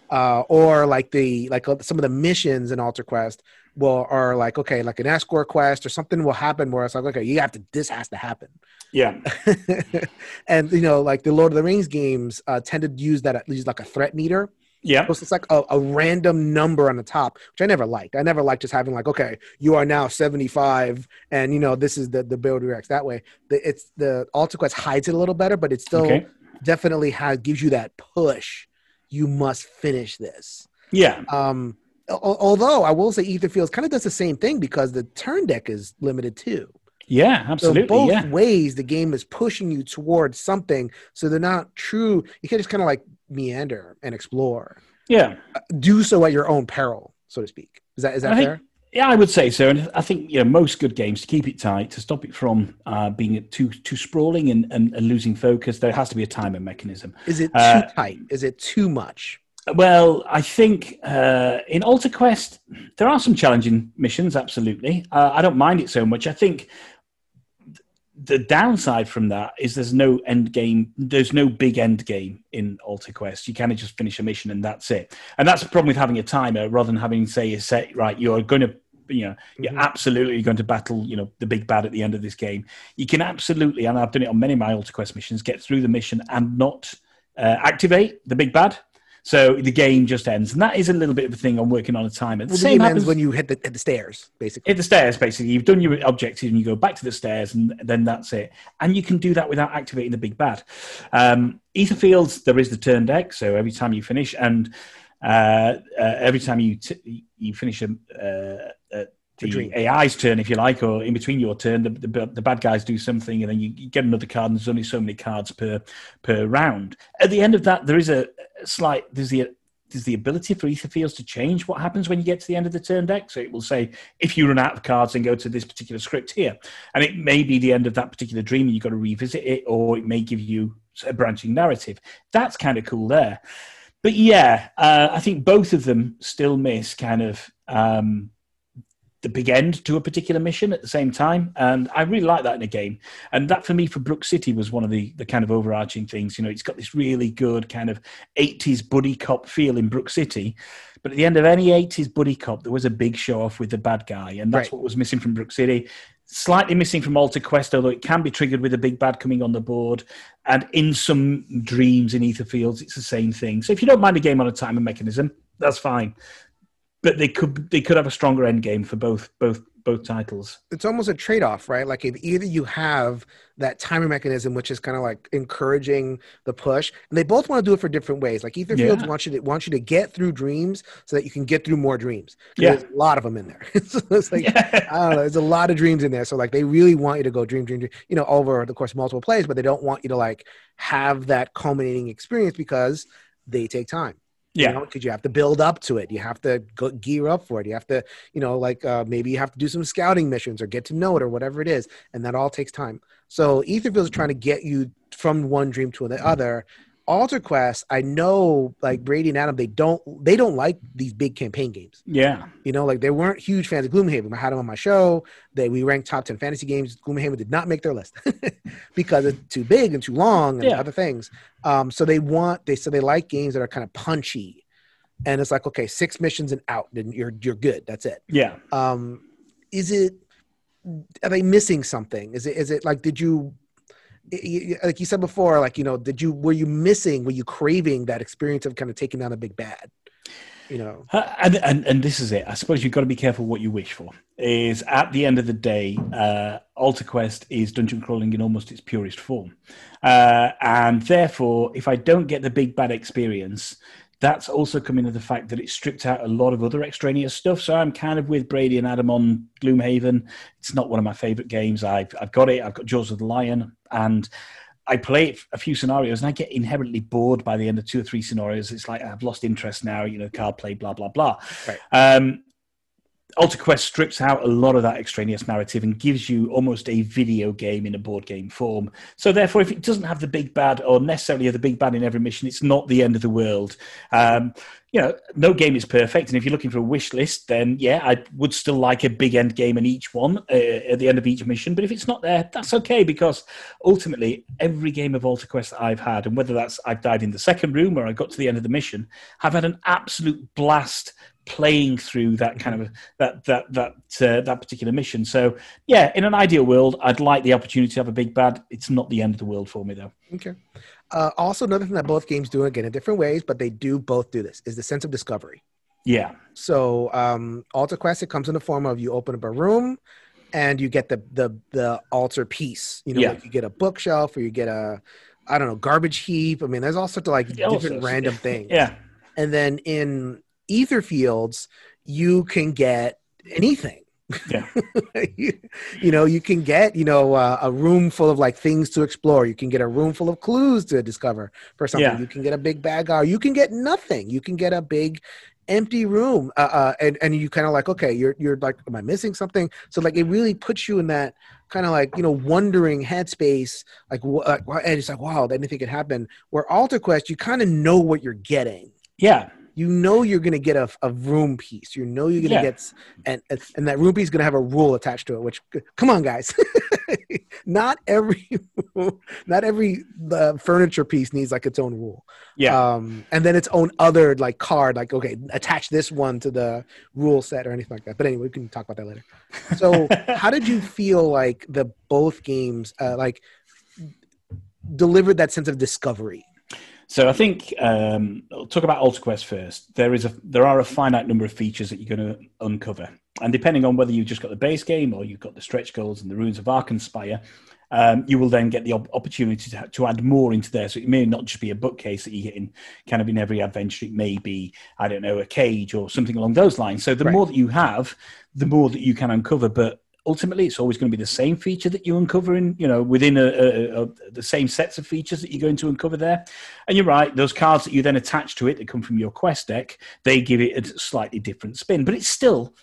[SPEAKER 2] uh, or like the like uh, some of the missions in Altar Quest will are like okay, like an escort quest or something will happen where it's like okay, you have to this has to happen,
[SPEAKER 3] Yeah. *laughs*
[SPEAKER 2] and you know like the Lord of the Rings games uh, tend to use that at least like a threat meter.
[SPEAKER 3] Yeah.
[SPEAKER 2] So it's like a, a random number on the top, which I never liked. I never liked just having like okay, you are now seventy five, and you know this is the the build reacts that way. The, it's the Altar Quest hides it a little better, but it still
[SPEAKER 3] Okay.
[SPEAKER 2] definitely has gives you that push. You must finish this.
[SPEAKER 3] Yeah.
[SPEAKER 2] Um, although I will say Etherfields kind of does the same thing because the turn deck is limited too.
[SPEAKER 3] Yeah. absolutely.
[SPEAKER 2] So both
[SPEAKER 3] yeah.
[SPEAKER 2] ways, the game is pushing you towards something. So they're not true. You can just kind of like meander and explore.
[SPEAKER 3] Yeah.
[SPEAKER 2] Do so at your own peril, so to speak. Is that is that
[SPEAKER 3] I think-
[SPEAKER 2] fair?
[SPEAKER 3] Yeah, I would say so, and I think you know most good games to keep it tight, to stop it from uh, being too too sprawling and, and, and losing focus. There has to be a timer mechanism.
[SPEAKER 2] Is it too
[SPEAKER 3] uh,
[SPEAKER 2] tight? Is it too much?
[SPEAKER 3] Well, I think uh, in Altar Quest there are some challenging missions. Absolutely, uh, I don't mind it so much. I think the downside from that is there's no end game. There's no big end game in Altar Quest. You kind of just finish a mission and that's it. And that's the problem with having a timer rather than having say a set right. You're going to you know you're
[SPEAKER 2] Mhm.
[SPEAKER 3] absolutely going to battle you know the big bad at the end of this game. You can absolutely, and I've done it on many of my Altar Quest missions, get through the mission and not uh, activate the big bad. So the game just ends, and that is a little bit of a thing I'm working on a timer. The
[SPEAKER 2] Well, the
[SPEAKER 3] same happens
[SPEAKER 2] when you hit the, hit the stairs, basically.
[SPEAKER 3] hit the stairs. Basically, you've done your objective, and you go back to the stairs, and then that's it. And you can do that without activating the big bad. Um, Etherfields, there is the turn deck, so every time you finish, and uh, uh, every time you t- you finish a. Uh,
[SPEAKER 2] dream.
[SPEAKER 3] AI's turn, if you like, or in between your turn, the, the, the bad guys do something, and then you, you get another card. And there's only so many cards per per round. At the end of that, there is a slight there's the there's the ability for Etherfields to change what happens when you get to the end of the turn deck. So it will say if you run out of cards, then go to this particular script here, and it may be the end of that particular dream, and you've got to revisit it, or it may give you a branching narrative. That's kind of cool there. But yeah, uh, I think both of them still miss kind of. Um, the big end to a particular mission at the same time. And I really like that in a game. And that for me, for Brook City, was one of the, the kind of overarching things. You know, it's got this really good kind of 80s buddy cop feel in Brook City. But at the end of any 80s buddy cop, there was a big show off with the bad guy. And that's
[SPEAKER 2] Right.
[SPEAKER 3] what was missing from Brook City. Slightly missing from Altar Quest, although it can be triggered with a big bad coming on the board. And in some dreams in Etherfields, it's the same thing. So if you don't mind a game on a timer mechanism, that's fine but they could they could have a stronger end game for both both both titles.
[SPEAKER 2] it's almost a trade-off right like if either you have that timer mechanism which is kind of like encouraging the push and they both want to do it for different ways like fields
[SPEAKER 3] Yeah.
[SPEAKER 2] wants you to wants you to get through dreams so that you can get through more dreams.
[SPEAKER 3] Yeah.
[SPEAKER 2] there's a lot of them in there *laughs* so it's like
[SPEAKER 3] Yeah.
[SPEAKER 2] I don't know. There's a lot of dreams in there. So like they really want you to go dream, dream, dream, you know, over the course of multiple plays, but they don't want you to like have that culminating experience because they take time.
[SPEAKER 3] Yeah.
[SPEAKER 2] You know, because you have to build up to it. You have to go, gear up for it. You have to, you know, like uh, maybe you have to do some scouting missions or get to know it or whatever it is. And that all takes time. So Etherfield is trying to get you from one dream to the other. Altar Quest, I know like Brady and Adam, they don't they don't like these big campaign games.
[SPEAKER 3] yeah,
[SPEAKER 2] You know, like they weren't huge fans of Gloomhaven. I had them on my show. They we ranked top ten fantasy games. Gloomhaven did not make their list *laughs* because it's too big and too long and
[SPEAKER 3] Yeah.
[SPEAKER 2] other things. Um, so they want they so they like games that are kind of punchy, and it's like okay, six missions and out, then you're you're good. That's it.
[SPEAKER 3] yeah.
[SPEAKER 2] Um, is it? Are they missing something? Is it? Is it like did you? Like you said before, like you know, did you were you missing? Were you craving that experience of kind of taking down a big bad? You know,
[SPEAKER 3] Uh, And, and and this is it. I suppose you've got to be careful what you wish for. Is at the end of the day, uh, Altar Quest is dungeon crawling in almost its purest form, uh, and therefore, if I don't get the big bad experience, that's also coming to the fact that it stripped out a lot of other extraneous stuff. So I'm kind of with Brady and Adam on Gloomhaven. It's not one of my favorite games. I've I've got it. I've got Jaws of the Lion, and I play a few scenarios and I get inherently bored by the end of two or three scenarios. It's like I've lost interest now, you know, card play, blah, blah, blah.
[SPEAKER 2] Right.
[SPEAKER 3] Um, Altar Quest strips out a lot of that extraneous narrative and gives you almost a video game in a board game form. So, therefore, if it doesn't have the big bad or necessarily the big bad in every mission, it's not the end of the world. Um, you know, no game is perfect. And if you're looking for a wish list, then yeah, I would still like a big end game in each one uh, at the end of each mission. But if it's not there, that's okay because ultimately, every game of Altar Quest that I've had, and whether that's I've died in the second room or I got to the end of the mission, I've had an absolute blast playing through that kind of that that that uh, that particular mission. So yeah, in an ideal world, I'd like the opportunity to have a big bad. It's not the end of the world for me though.
[SPEAKER 2] Okay. Uh, also, another thing that both games do again in different ways, but they do both do this is the sense of discovery.
[SPEAKER 3] Yeah.
[SPEAKER 2] So um, Altar Quest it comes in the form of you open up a room and you get the the the altar piece. You know,
[SPEAKER 3] Yeah.
[SPEAKER 2] like you get a bookshelf or you get a I don't know garbage heap. I mean, there's all sorts of like
[SPEAKER 3] Yeah,
[SPEAKER 2] different random *laughs* things.
[SPEAKER 3] Yeah.
[SPEAKER 2] And then in Etherfields, you can get anything.
[SPEAKER 3] Yeah. *laughs*
[SPEAKER 2] you, you know, you can get, you know, uh, a room full of like things to explore. You can get a room full of clues to discover for something.
[SPEAKER 3] Yeah.
[SPEAKER 2] You can get a big bag or you can get nothing. You can get a big empty room. Uh, uh, and, and you kind of like, okay, you're, you're like, am I missing something? So like, it really puts you in that kind of like, you know, wondering headspace. Like, and it's like, wow, anything could happen. Where Altar Quest, you kind of know what you're getting
[SPEAKER 3] Yeah.
[SPEAKER 2] You know you're going to get a, a room piece. You know you're going to
[SPEAKER 3] Yeah.
[SPEAKER 2] get, and and that room piece is going to have a rule attached to it. Which, come on, guys, *laughs* not every not every uh, furniture piece needs like its own rule.
[SPEAKER 3] Yeah.
[SPEAKER 2] Um, and then its own other like card. Like, okay, attach this one to the rule set or anything like that. But anyway, we can talk about that later. So, *laughs* how did you feel like the both games uh, like delivered that sense of discovery?
[SPEAKER 3] So I think um, I'll talk about Altar Quest first. There is a there are a finite number of features that you're going to uncover, and depending on whether you've just got the base game or you've got the stretch goals and the runes of Arkenspire, um, you will then get the op- opportunity to, to add more into there. So it may not just be a bookcase that you get in kind of in every adventure. It may be I don't know a cage or something along those lines. So the
[SPEAKER 2] Right.
[SPEAKER 3] more that you have, the more that you can uncover. But ultimately it's always going to be the same feature that you uncover in you know within a, a, a, the same sets of features that you're going to uncover there and you're right those cards that you then attach to it that come from your quest deck they give it a slightly different spin but it's still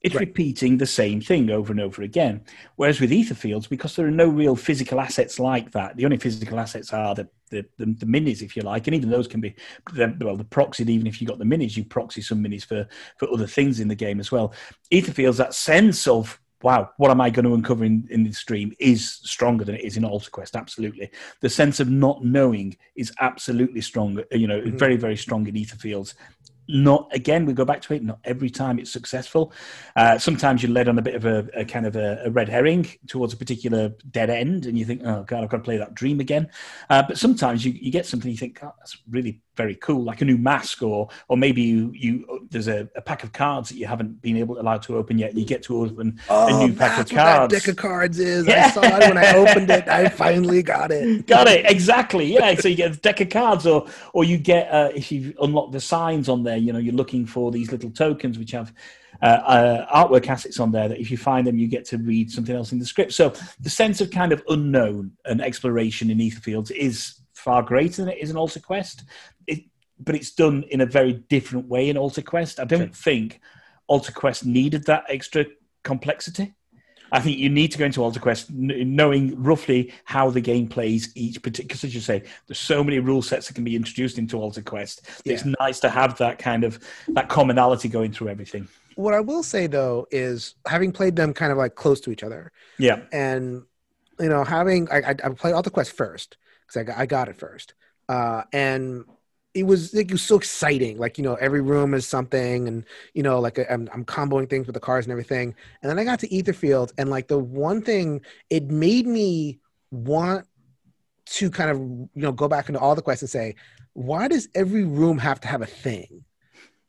[SPEAKER 3] it's
[SPEAKER 2] Right.
[SPEAKER 3] repeating the same thing over and over again whereas with etherfields because there are no real physical assets like that the only physical assets are the the, the, the minis, if you like, and even those can be well the proxy Even if you got the minis, you proxy some minis for for other things in the game as well. Etherfields that sense of wow, what am I going to uncover in, in this stream is stronger than it is in Altar Quest. Absolutely, the sense of not knowing is absolutely strong. You know,
[SPEAKER 2] Mhm.
[SPEAKER 3] very very strong in Etherfields. Not again, we go back to it. Not every time it's successful. Uh, sometimes you're led on a bit of a, a kind of a, a red herring towards a particular dead end, and you think, "Oh God, I've got to play that dream again." Uh, but sometimes you, you get something you think, oh, "That's really very cool," like a new mask, or or maybe you you there's a, a pack of cards that you haven't been able allowed to open yet, you get to open a new pack of
[SPEAKER 2] Oh, what that
[SPEAKER 3] cards.
[SPEAKER 2] deck of cards is.
[SPEAKER 3] Yeah.
[SPEAKER 2] I saw it when I opened it. I *laughs* finally got it.
[SPEAKER 3] Got it exactly. Yeah. So you get a deck of cards, or or you get uh, if you unlock the signs on there. You know, you're looking for these little tokens which have uh, uh, artwork assets on there. That if you find them, you get to read something else in the script. So the sense of kind of unknown and exploration in Etherfields is far greater than it is in Altar Quest. It, but it's done in a very different way in Altar Quest. I don't think Altar Quest needed that extra complexity. I think you need to go into Altar Quest knowing roughly how the game plays each particular. Because as you say, there's so many rule sets that can be introduced into Altar Quest. It's nice to have that kind of that commonality going through everything.
[SPEAKER 2] What I will say though is having played them kind of like close to each other,
[SPEAKER 3] Yeah,
[SPEAKER 2] and you know having I I, I played Altar Quest first because I got, I got it first, uh, and it was like it was so exciting. Like you know every room is something, and you know like I'm I'm comboing things with the cars and everything. And then I got to Etherfield, and like the one thing it made me want to kind of you know go back into all the quests and say, why does every room have to have a thing?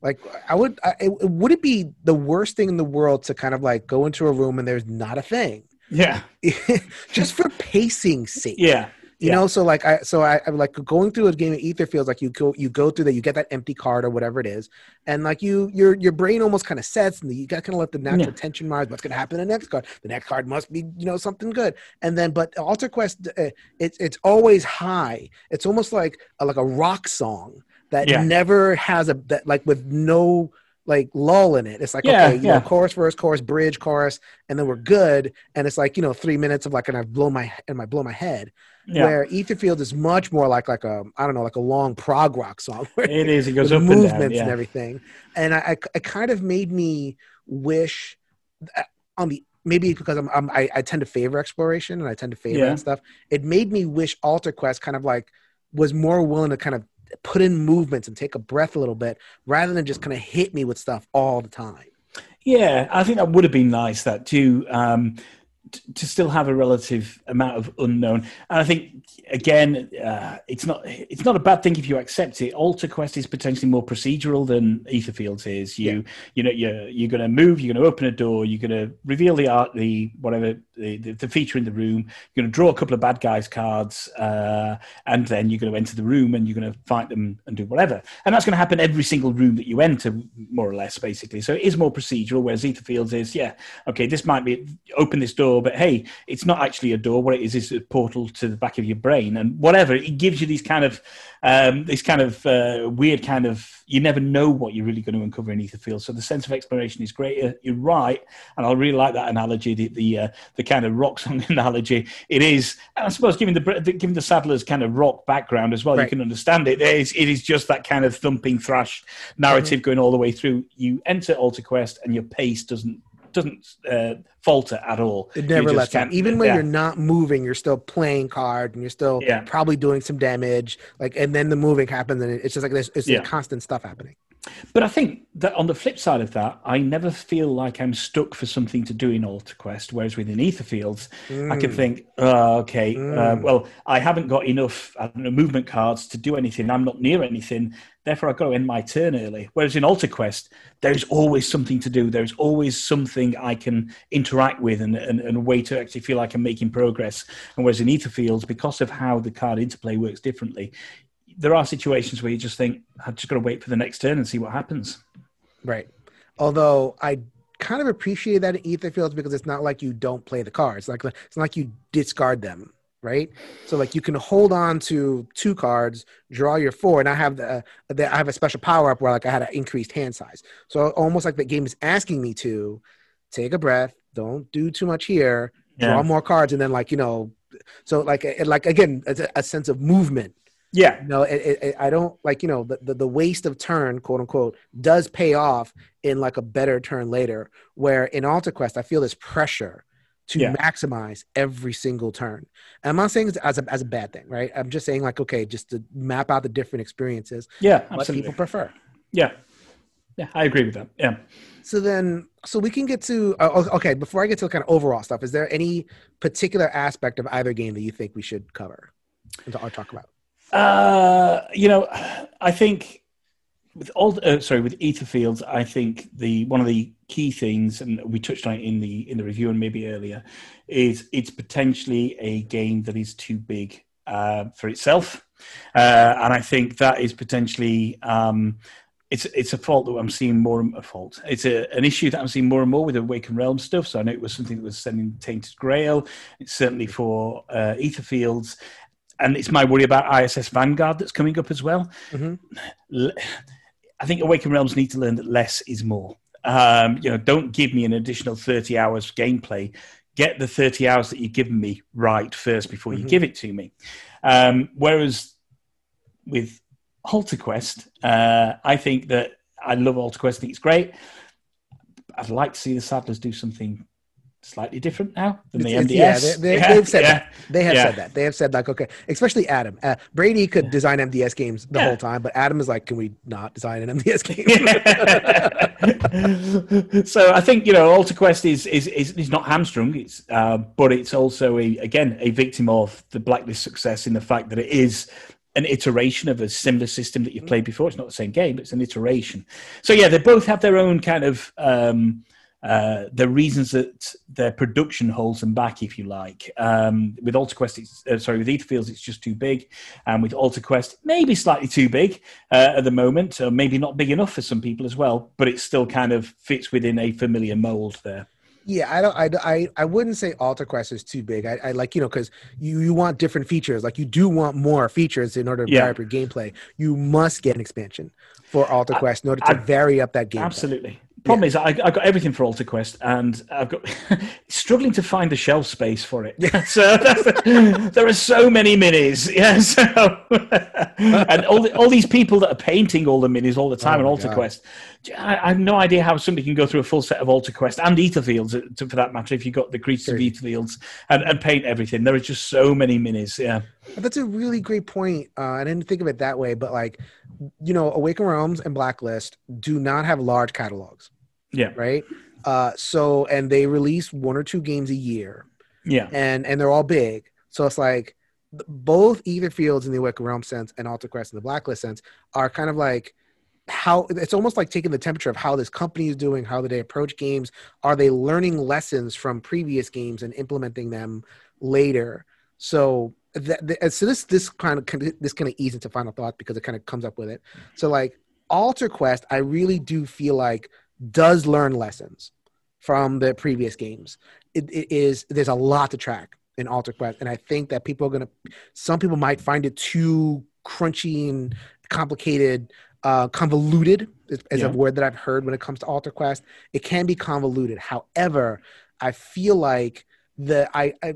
[SPEAKER 2] Like I would, I, it, would it be the worst thing in the world to kind of like go into a room and there's not a thing,
[SPEAKER 3] yeah, *laughs*
[SPEAKER 2] just for pacing sake?
[SPEAKER 3] yeah,
[SPEAKER 2] You
[SPEAKER 3] yeah.
[SPEAKER 2] know, so like I, so I, I'm like going through a game of Etherfields like you go, you go through that, you get that empty card or whatever it is, and like you, your your brain almost kind of sets, and you got kind of let the natural
[SPEAKER 3] Yeah.
[SPEAKER 2] tension rise. What's going to happen in the next card? The next card must be, you know, something good. And then, but Altar Quest, uh, it's it's always high. It's almost like a, like a rock song that
[SPEAKER 3] Yeah.
[SPEAKER 2] never has a that like with no like lull in it. It's like
[SPEAKER 3] Yeah,
[SPEAKER 2] okay, you
[SPEAKER 3] yeah.
[SPEAKER 2] know, chorus, verse, chorus, bridge, chorus, and then we're good. And it's like you know three minutes of like and I blow my and I blow my head.
[SPEAKER 3] Yeah,
[SPEAKER 2] Where Etherfield is much more like like a I don't know like a long prog rock song. Where *laughs*
[SPEAKER 3] it is. It goes up and
[SPEAKER 2] movements
[SPEAKER 3] down. Yeah.
[SPEAKER 2] and everything. And I, I, it kind of made me wish on the maybe because I'm, I'm I, I tend to favor exploration and I tend to favor
[SPEAKER 3] Yeah.
[SPEAKER 2] that stuff. It made me wish Altar Quest kind of like was more willing to kind of put in movements and take a breath a little bit rather than just kind of hit me with stuff all the time.
[SPEAKER 3] Yeah, I think that would have been nice. That too, um, to still have a relative amount of unknown. And I think again, uh, it's not it's not a bad thing if you accept it. Altar Quest is potentially more procedural than Etherfields is. You you know you're you're going to move. You're going to open a door. You're going to reveal the art, the whatever the, the, the feature in the room. You're going to draw a couple of bad guys cards, uh, and then you're going to enter the room and you're going to fight them and do whatever. And that's going to happen every single room that you enter, more or less, basically. So it is more procedural, whereas Etherfields is, yeah, okay, this might be open this door, but hey, it's not actually a door. What it is is a portal to the back of your brain, and whatever. It gives you these kind of um, this kind of uh, weird kind of you never know what you're really going to uncover in Etherfield. So the sense of exploration is great. Uh, You're right, and I really like that analogy, the the, uh, the kind of rock song *laughs* analogy. It is, and I suppose given the given the Sadler's kind of rock background as well,
[SPEAKER 2] Right.
[SPEAKER 3] you can understand it. It is, it is just that kind of thumping thrash narrative going all the way through. You enter Altar Quest, and your pace doesn't doesn't uh, falter at all.
[SPEAKER 2] It never lets up. Even when
[SPEAKER 3] yeah.
[SPEAKER 2] you're not moving, you're still playing card and you're still
[SPEAKER 3] Yeah.
[SPEAKER 2] probably doing some damage. Like, and then the moving happens, and it's just like this. It's
[SPEAKER 3] Yeah.
[SPEAKER 2] constant stuff happening.
[SPEAKER 3] But I think that on the flip side of that, I never feel like I'm stuck for something to do in Altar Quest. Whereas within Etherfields, I can
[SPEAKER 2] Mm.
[SPEAKER 3] think, oh, okay, uh,
[SPEAKER 2] Mm.
[SPEAKER 3] well, I haven't got enough I don't know, movement cards to do anything. I'm not near anything. Therefore, I've got to end my turn early. Whereas in Altar Quest, there's always something to do. There's always something I can interact with and, and, and a way to actually feel like I'm making progress. And whereas in Etherfields, because of how the card interplay works differently, there are situations where you just think, I've just got to wait for the next turn and see what happens.
[SPEAKER 2] Right. Although I kind of appreciate that in Etherfields because it's not like you don't play the cards. Like it's not like you discard them, right? So like you can hold on to two cards, draw your four, and I have the, the I have a special power up where like I had an increased hand size. So almost like the game is asking me to take a breath, don't do too much here, draw more cards, and then like you know, so like it, like again, it's a, a sense of movement
[SPEAKER 3] Yeah.
[SPEAKER 2] you know it, it, i don't like you know the, the, the waste of turn quote unquote does pay off in like a better turn later where in altar quest i feel this pressure to
[SPEAKER 3] Yeah.
[SPEAKER 2] maximize every single turn and i'm not saying it's as a, as a bad thing right i'm just saying like okay just to map out the different experiences
[SPEAKER 3] Yeah.
[SPEAKER 2] what
[SPEAKER 3] Absolutely.
[SPEAKER 2] people prefer
[SPEAKER 3] Yeah. Yeah. I agree with that. Yeah.
[SPEAKER 2] so then so we can get to uh, okay before i get to kind of overall stuff is there any particular aspect of either game that you think we should cover and talk about
[SPEAKER 3] Uh, you know, I think with all uh, sorry with Etherfields, I think the one of the key things, and we touched on it in the in the review and maybe earlier, is it's potentially a game that is too big uh, for itself, uh, and I think that is potentially. Um, it's, it's a fault that I'm seeing more and a fault. It's a, an issue that I'm seeing more and more with the Awakened Realm stuff. So I know it was something that was sending Tainted Grail. It's certainly for uh, Etherfields and it's my worry about ISS Vanguard that's coming up as well.
[SPEAKER 2] Mhm.
[SPEAKER 3] L- I think Awakened Realms need to learn that less is more. Um, you know, don't give me an additional 30 hours gameplay. Get the 30 hours that you've given me right first before you
[SPEAKER 2] Mhm.
[SPEAKER 3] give it to me. Um, whereas with Altar Quest, uh, I think that I love Altar Quest. I think it's great. I'd like to see the Sadlers do something slightly different now than the
[SPEAKER 2] It's-
[SPEAKER 3] MDS.
[SPEAKER 2] it's- yeah, they, they, they've said
[SPEAKER 3] yeah.
[SPEAKER 2] that. They have
[SPEAKER 3] Yeah.
[SPEAKER 2] said that. They have said like, okay, especially Adam. Uh, Brady could design MDS games the whole time, but Adam is like, can we not design an MDS *laughs* game? *laughs*
[SPEAKER 3] so I think you know, Altar Quest is is is, is not hamstrung. It's uh, but it's also a, again a victim of the Blacklist success in the fact that it is an iteration of a similar system that you've played before. It's not the same game, but it's an iteration. So yeah, they both have their own kind of um, uh, the reasons that their production holds them back, if you like. Um, with Altar Quest, it's, uh, sorry, with Etherfields, it's just too big, and with Altar Quest, maybe slightly too big uh, at the moment, or maybe not big enough for some people as well. But it still kind of fits within a familiar mold there.
[SPEAKER 2] Yeah, I don't. I, I, I wouldn't say Altar Quest is too big. I, I like you know because you you want different features. Like you do want more features in order to
[SPEAKER 3] Yeah.
[SPEAKER 2] vary up your gameplay. You must get an expansion for Altar Quest in order to
[SPEAKER 3] I-
[SPEAKER 2] vary up that game.
[SPEAKER 3] Absolutely. Problem is, I, I got everything for Altar Quest, and I've got *laughs* struggling to find the shelf space for it. *laughs* so the- there are so many minis, *laughs* yeah. So, and all the, all these people that are painting all the minis all the time
[SPEAKER 2] Oh
[SPEAKER 3] in
[SPEAKER 2] my Altar
[SPEAKER 3] Quest. I, I have no idea how somebody can go through a full set of Altar Quest and Etherfields, uh, to, for that matter, if you've got the creatures of
[SPEAKER 2] Sure.
[SPEAKER 3] Etherfields and, and paint everything. There are just so many minis. Yeah,
[SPEAKER 2] That's a really great point. Uh, I didn't think of it that way, but like, you know, Awaken Realms and Blacklist do not have large catalogs,
[SPEAKER 3] yeah,
[SPEAKER 2] right? Uh, so, and they release one or two games a year,
[SPEAKER 3] yeah,
[SPEAKER 2] and and they're all big. So it's like both Etherfields in the Awaken Realm sense and Altar Quest in the Blacklist sense are kind of like how it's almost like taking the temperature of how this company is doing, how do they approach games. Are they learning lessons from previous games and implementing them later? So that, that- so this this kind of this kind of ease into final thought because it kind of comes up with it. So like Altar Quest, I really do feel like does learn lessons from the previous games. It, it is there's a lot to track in Altar Quest, and I think that people are gonna some people might find it too crunchy and complicated, uh, convoluted is, is
[SPEAKER 3] Yeah.
[SPEAKER 2] a word that I've heard when it comes to Altar Quest. It can be convoluted. However, I feel like the I, I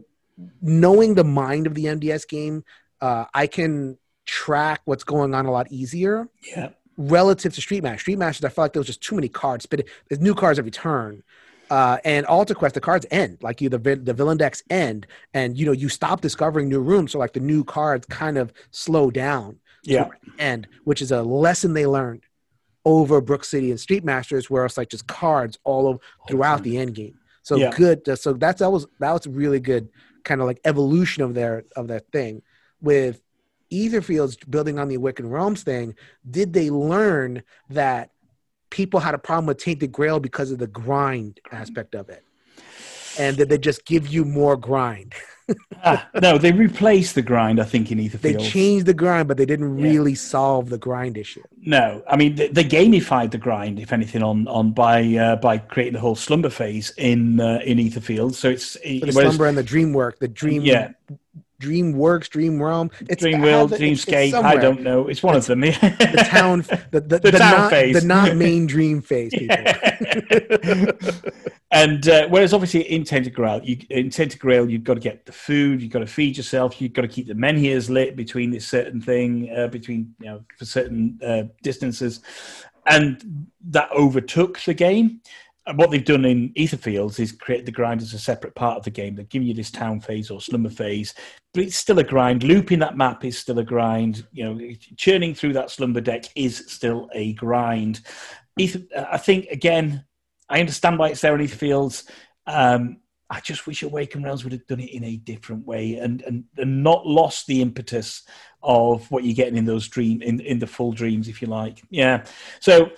[SPEAKER 2] knowing the mind of the MDS game, uh, I can track what's going on a lot easier
[SPEAKER 3] yeah,
[SPEAKER 2] relative to Street Match. Street Masters, I felt like there was just too many cards. But there's new cards every turn. Uh, and Altar Quest, the cards end like you the the villain decks end, and you know you stop discovering new rooms, so like the new cards kind of slow down
[SPEAKER 3] yeah.
[SPEAKER 2] end, which is a lesson they learned over Brook City and Street Masters, where it's like just cards all over throughout the end game. So
[SPEAKER 3] Yeah.
[SPEAKER 2] good. So that's that was that was a really good kind of like evolution of their of their thing with Etherfields building on the Awakened Realms thing. Did they learn that people had a problem with Tainted Grail because of the grind aspect of it? And did they just give you more grind? *laughs*
[SPEAKER 3] Ah, no, they replaced the grind. I think in
[SPEAKER 2] Etherfield.
[SPEAKER 3] They
[SPEAKER 2] changed the grind, but they didn't
[SPEAKER 3] Yeah.
[SPEAKER 2] really solve the grind issue.
[SPEAKER 3] No, I mean they, they gamified the grind, if anything, on on by uh, by creating the whole slumber phase in uh, in Etherfield. So it's
[SPEAKER 2] For the
[SPEAKER 3] whereas-
[SPEAKER 2] slumber and the dream work, the dream,
[SPEAKER 3] Yeah.
[SPEAKER 2] Dream works, dream realm. It's
[SPEAKER 3] Dream World,
[SPEAKER 2] it's- it's
[SPEAKER 3] Dreamscape. I don't know. It's one of them.
[SPEAKER 2] The town, the the, *laughs*
[SPEAKER 3] The
[SPEAKER 2] the,
[SPEAKER 3] town
[SPEAKER 2] not,
[SPEAKER 3] phase.
[SPEAKER 2] the not *laughs* main dream phase. People. *laughs*
[SPEAKER 3] and uh, whereas obviously in Tainted Grail, you, in Tainted Grail, you've got to get the food, you've got to feed yourself, you've got to keep the menhirs lit between this certain thing, uh, between you know for certain uh, distances, and that overtook the game. What they've done in Etherfields is create the grind as a separate part of the game. They've given you this town phase or slumber phase, but it's still a grind. Looping that map is still a grind. You know, churning through that slumber deck is still a grind. Ether, I think again, I understand why it's there in Etherfields. Um, I just wish Awaken Realms would have done it in a different way and, and, and not lost the impetus of what you're getting in those dream in, in the full dreams, if you like. Yeah. So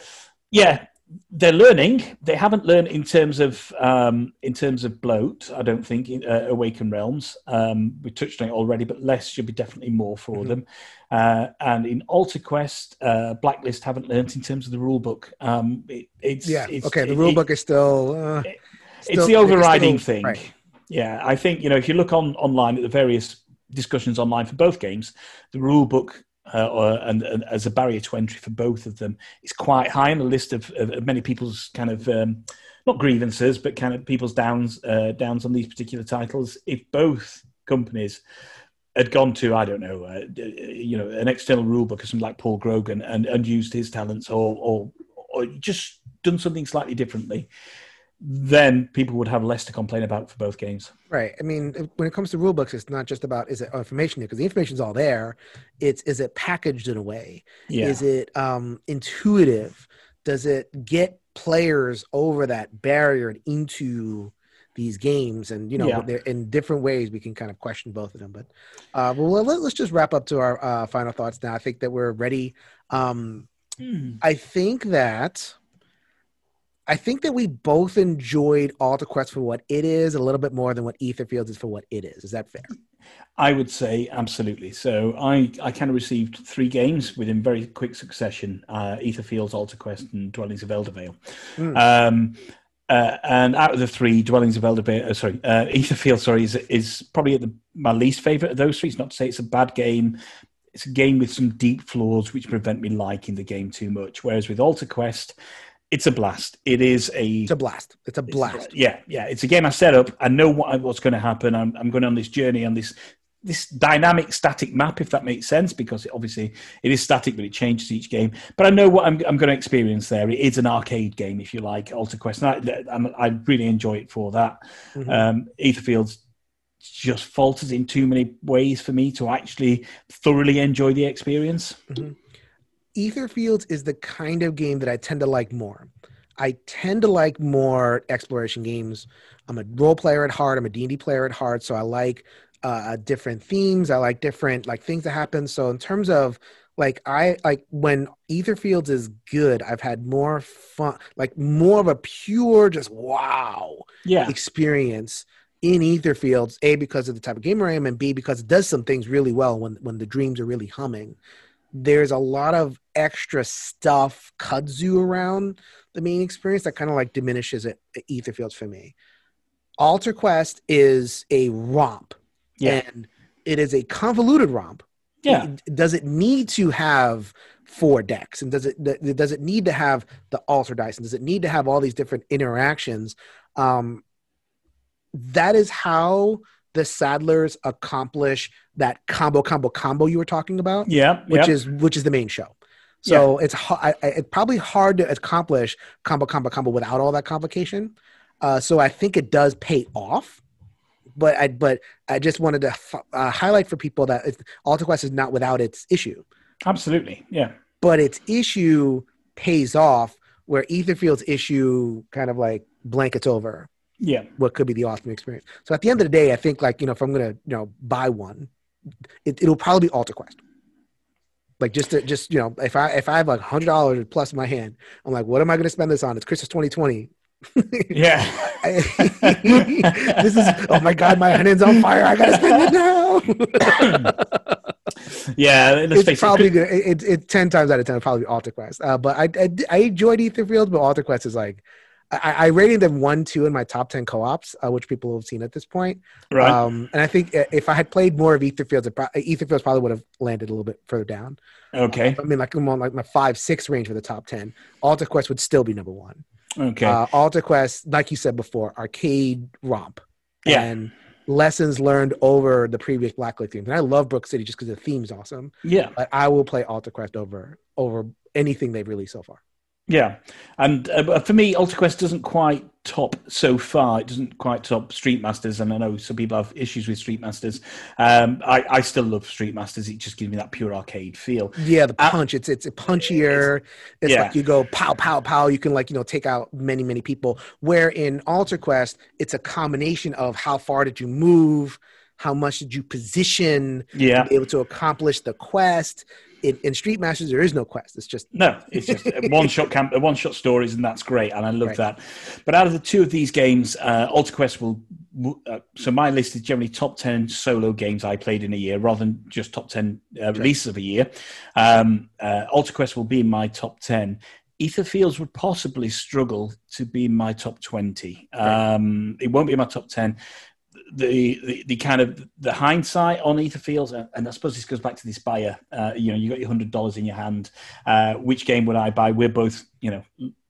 [SPEAKER 3] yeah, they're learning. They haven't learned in terms of um, in terms of bloat. I don't think in uh, Awaken Realms. Um, we touched on it already, but less should be definitely more for
[SPEAKER 2] Mhm.
[SPEAKER 3] them. Uh, and in Altar Quest, uh, Blacklist haven't learned in terms of the rule book. Um, it, it's
[SPEAKER 2] Yeah.
[SPEAKER 3] It's,
[SPEAKER 2] okay. The
[SPEAKER 3] it-
[SPEAKER 2] rule
[SPEAKER 3] it-
[SPEAKER 2] book is still. Uh,
[SPEAKER 3] it's
[SPEAKER 2] still-
[SPEAKER 3] the overriding
[SPEAKER 2] still-
[SPEAKER 3] thing.
[SPEAKER 2] right.
[SPEAKER 3] Yeah, I think you know if you look on online at the various discussions online for both games, the rule book uh, or, and, and as a barrier to entry for both of them is quite high on the list of, of, of many people's kind of um, not grievances, but kind of people's downs uh, downs on these particular titles. If both companies had gone to I don't know, uh, you know, an external rule book or something like Paul Grogan and, and used his talents or, or or just done something slightly differently, then people would have less to complain about for both games.
[SPEAKER 2] Right. I mean, when it comes to rule books, it's not just about is it information there? because the information's all there. It's is it packaged in a way?
[SPEAKER 3] Yeah,
[SPEAKER 2] Is it um, intuitive? Does it get players over that barrier and into these games? And you know,
[SPEAKER 3] Yeah.
[SPEAKER 2] they're in different ways. We can kind of question both of them. But uh, well, let, let's just wrap up to our uh, final thoughts now. I think that we're ready. Um,
[SPEAKER 3] Hmm.
[SPEAKER 2] I think that I think that we both enjoyed Altar Quest for what it is a little bit more than what Etherfields is for what it is. Is that fair?
[SPEAKER 3] I would say absolutely. So I, I kind of received three games within very quick succession: uh, Etherfields, Altar Quest, and Dwellings of Eldervale.
[SPEAKER 2] Hmm.
[SPEAKER 3] Um, Uh, and out of the three, Dwellings of Elder uh, sorry, uh, Etherfield, sorry, is is probably the, my least favorite of those three. It's not to say it's a bad game. It's a game with some deep flaws which prevent me liking the game too much. Whereas with Alter Quest, it's a blast. It is a
[SPEAKER 2] it's a blast. It's a blast. It's,
[SPEAKER 3] yeah, yeah. It's a game I set up. I know what, what's going to happen. I'm, I'm going on this journey on this this dynamic static map, if that makes sense, because it, obviously it is static, but it changes each game. But I know what I'm, I'm going to experience there. It is an arcade game, if you like, Altar Quest. And I, I really enjoy it for that. Mm-hmm. Um, Etherfields just falters in too many ways for me to actually thoroughly enjoy the experience.
[SPEAKER 2] Mm-hmm. Etherfields is the kind of game that I tend to like more. I tend to like more exploration games. I'm a role player at heart. I'm a D&D player at heart, so I like uh, different themes. I like different like things that happen. So in terms of like I like when Etherfields is good, I've had more fun, like more of a pure just wow
[SPEAKER 3] yeah
[SPEAKER 2] experience in Etherfields. A because of the type of gamer I am, and B because it does some things really well when when the dreams are really humming. There's a lot of extra stuff kudzu around the main experience that kind of like diminishes it. Etherfields for me. Altar Quest is a romp yeah. And it is a convoluted romp.
[SPEAKER 3] Yeah.
[SPEAKER 2] Does it need to have four decks? And does it does it need to have the altar dice? And does it need to have all these different interactions? Um, that is how the Sadlers accomplish that combo, combo, combo you were talking about.
[SPEAKER 3] Yeah,
[SPEAKER 2] which
[SPEAKER 3] yep.
[SPEAKER 2] is which is the main show. So yeah. it's it's probably hard to accomplish combo, combo, combo without all that complication. Uh, so I think it does pay off but I but I just wanted to uh, highlight for people that Altar Quest is not without its issue.
[SPEAKER 3] Absolutely, yeah.
[SPEAKER 2] But its issue pays off where Etherfield's issue kind of like blankets over.
[SPEAKER 3] Yeah.
[SPEAKER 2] What could be the awesome experience. So at the end of the day, I think like you know if I'm gonna you know buy one, it, it'll probably be Altar Quest. Like just to, just you know if I if I have like hundred dollars plus in my hand, I'm like, what am I going to spend this on? It's Christmas 2020
[SPEAKER 3] yeah. *laughs* *laughs*
[SPEAKER 2] this is oh my god, my hand's on fire. I gotta spend it now. *coughs*
[SPEAKER 3] yeah,
[SPEAKER 2] it's probably it. good. It's it, ten times out of ten, probably Altar Quest. Uh, but I, I, I enjoyed Etherfield, but Altar Quest is like I, I rated them one, two in my top ten co-ops, uh, which people have seen at this point.
[SPEAKER 3] Right.
[SPEAKER 2] Um, and I think if I had played more of Etherfields, pro- Etherfields probably would have landed a little bit further down.
[SPEAKER 3] Okay.
[SPEAKER 2] Uh, I mean, like I'm on like my five, six range for the top ten. Altar Quest would still be number one.
[SPEAKER 3] Okay. Uh,
[SPEAKER 2] Altar Quest, like you said before, arcade romp.
[SPEAKER 3] Yeah.
[SPEAKER 2] And lessons learned over the previous Blacklight themes. And I love Brook City just because the theme's awesome.
[SPEAKER 3] Yeah.
[SPEAKER 2] But I will play Altar Quest over over anything they've released so far.
[SPEAKER 3] Yeah, and uh, for me, Altar Quest doesn't quite top so far. It doesn't quite top Street Masters, and I know some people have issues with Street Masters. Um, I, I still love Street Masters. It just gives me that pure arcade feel.
[SPEAKER 2] Yeah, the uh, punch. Uh, it's it's punchier. It's, it's yeah. like you go pow pow pow. You can like you know take out many many people. Where in Altar Quest, it's a combination of how far did you move, how much did you position,
[SPEAKER 3] yeah,
[SPEAKER 2] to be able to accomplish the quest in, in, Street Masters, there is no quest. It's just
[SPEAKER 3] no. It's just *laughs* one shot camp, one shot stories, and that's great, and I love right. that. But out of the two of these games, uh, Altar Quest will. Uh, so my list is generally top ten solo games I played in a year, rather than just top ten uh, releases of a year. Um, uh, Altar Quest will be in my top ten. Etherfields would possibly struggle to be in my top 20. Um, it won't be in my top 10 the, the, the kind of the hindsight on Etherfields, and, and I suppose this goes back to this buyer. Uh, you know, you got your hundred dollars in your hand. Uh, which game would I buy? We're both, you know,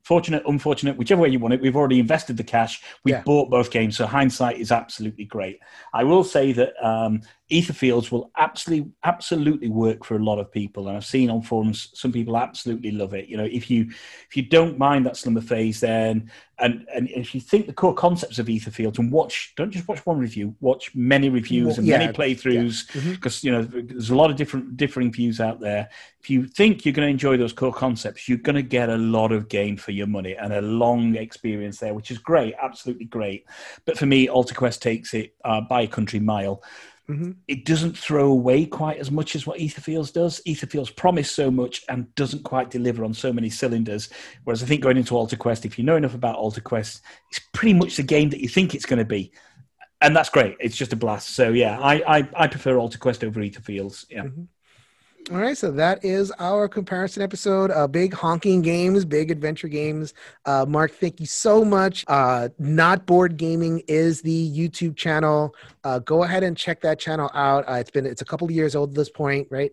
[SPEAKER 3] fortunate, unfortunate, whichever way you want it. We've already invested the cash. We yeah. bought both games, so hindsight is absolutely great. I will say that um, Etherfields will absolutely absolutely work for a lot of people, and I've seen on forums some people absolutely love it. You know, if you if you don't mind that slumber phase, then and and if you think the core concepts of Etherfields and watch, don't just watch one review, watch many reviews and yeah, many playthroughs because yeah. mm-hmm. you know there's a lot of different differing views out there. If you think you're going to enjoy those core concepts, you're going to get a lot of gain for your money and a long experience there, which is great, absolutely great. But for me, Altar Quest takes it uh, by a country mile. Mm-hmm. It doesn't throw away quite as much as what Etherfields does. Etherfields promise so much and doesn't quite deliver on so many cylinders. Whereas I think going into Altar Quest, if you know enough about Altar Quest, it's pretty much the game that you think it's going to be. And that's great. It's just a blast. So yeah, I I, I prefer Altar Quest over Etherfields. Yeah. Mm-hmm.
[SPEAKER 2] All right, so that is our comparison episode. Uh, big honking games, big adventure games. Uh, Mark, thank you so much. Uh, Not Board Gaming is the YouTube channel. Uh, go ahead and check that channel out. Uh, it's been it's a couple of years old at this point, right?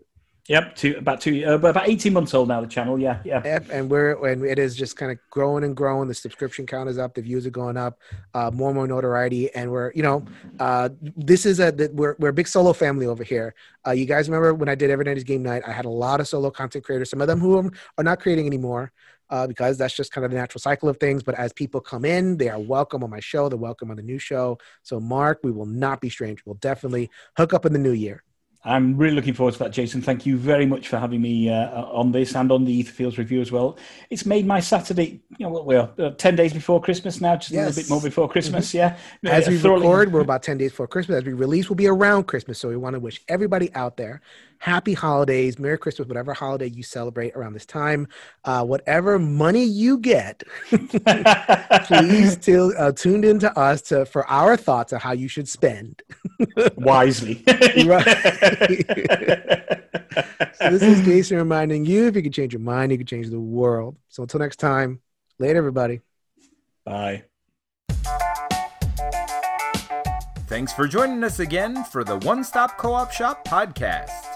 [SPEAKER 3] Yep, two, about two, uh, about eighteen months old now. The channel, yeah, yeah.
[SPEAKER 2] Yep, and we're and it is just kind of growing and growing. The subscription count is up, the views are going up, uh, more and more notoriety, and we're you know, uh, this is a we're we're a big solo family over here. Uh, you guys remember when I did Every Night is Game Night? I had a lot of solo content creators. Some of them who are not creating anymore. Uh, because that's just kind of the natural cycle of things. But as people come in, they are welcome on my show. They're welcome on the new show. So, Mark, we will not be strange. We'll definitely hook up in the new year.
[SPEAKER 3] I'm really looking forward to that, Jason. Thank you very much for having me uh, on this and on the Etherfields review as well. It's made my Saturday, you know, what we're uh, 10 days before Christmas now, just yes. a little bit more before Christmas. Mm-hmm.
[SPEAKER 2] Yeah. As we record, we're about 10 days before Christmas. As we release, we'll be around Christmas. So we want to wish everybody out there happy holidays, Merry Christmas, whatever holiday you celebrate around this time. Uh, whatever money you get, *laughs* please *laughs* still uh, tuned into us to for our thoughts on how you should spend
[SPEAKER 3] wisely. *laughs*
[SPEAKER 2] so this is Jason reminding you: if you can change your mind, you can change the world. So until next time, later, everybody.
[SPEAKER 3] Bye.
[SPEAKER 1] Thanks for joining us again for the One Stop Co op Shop podcast.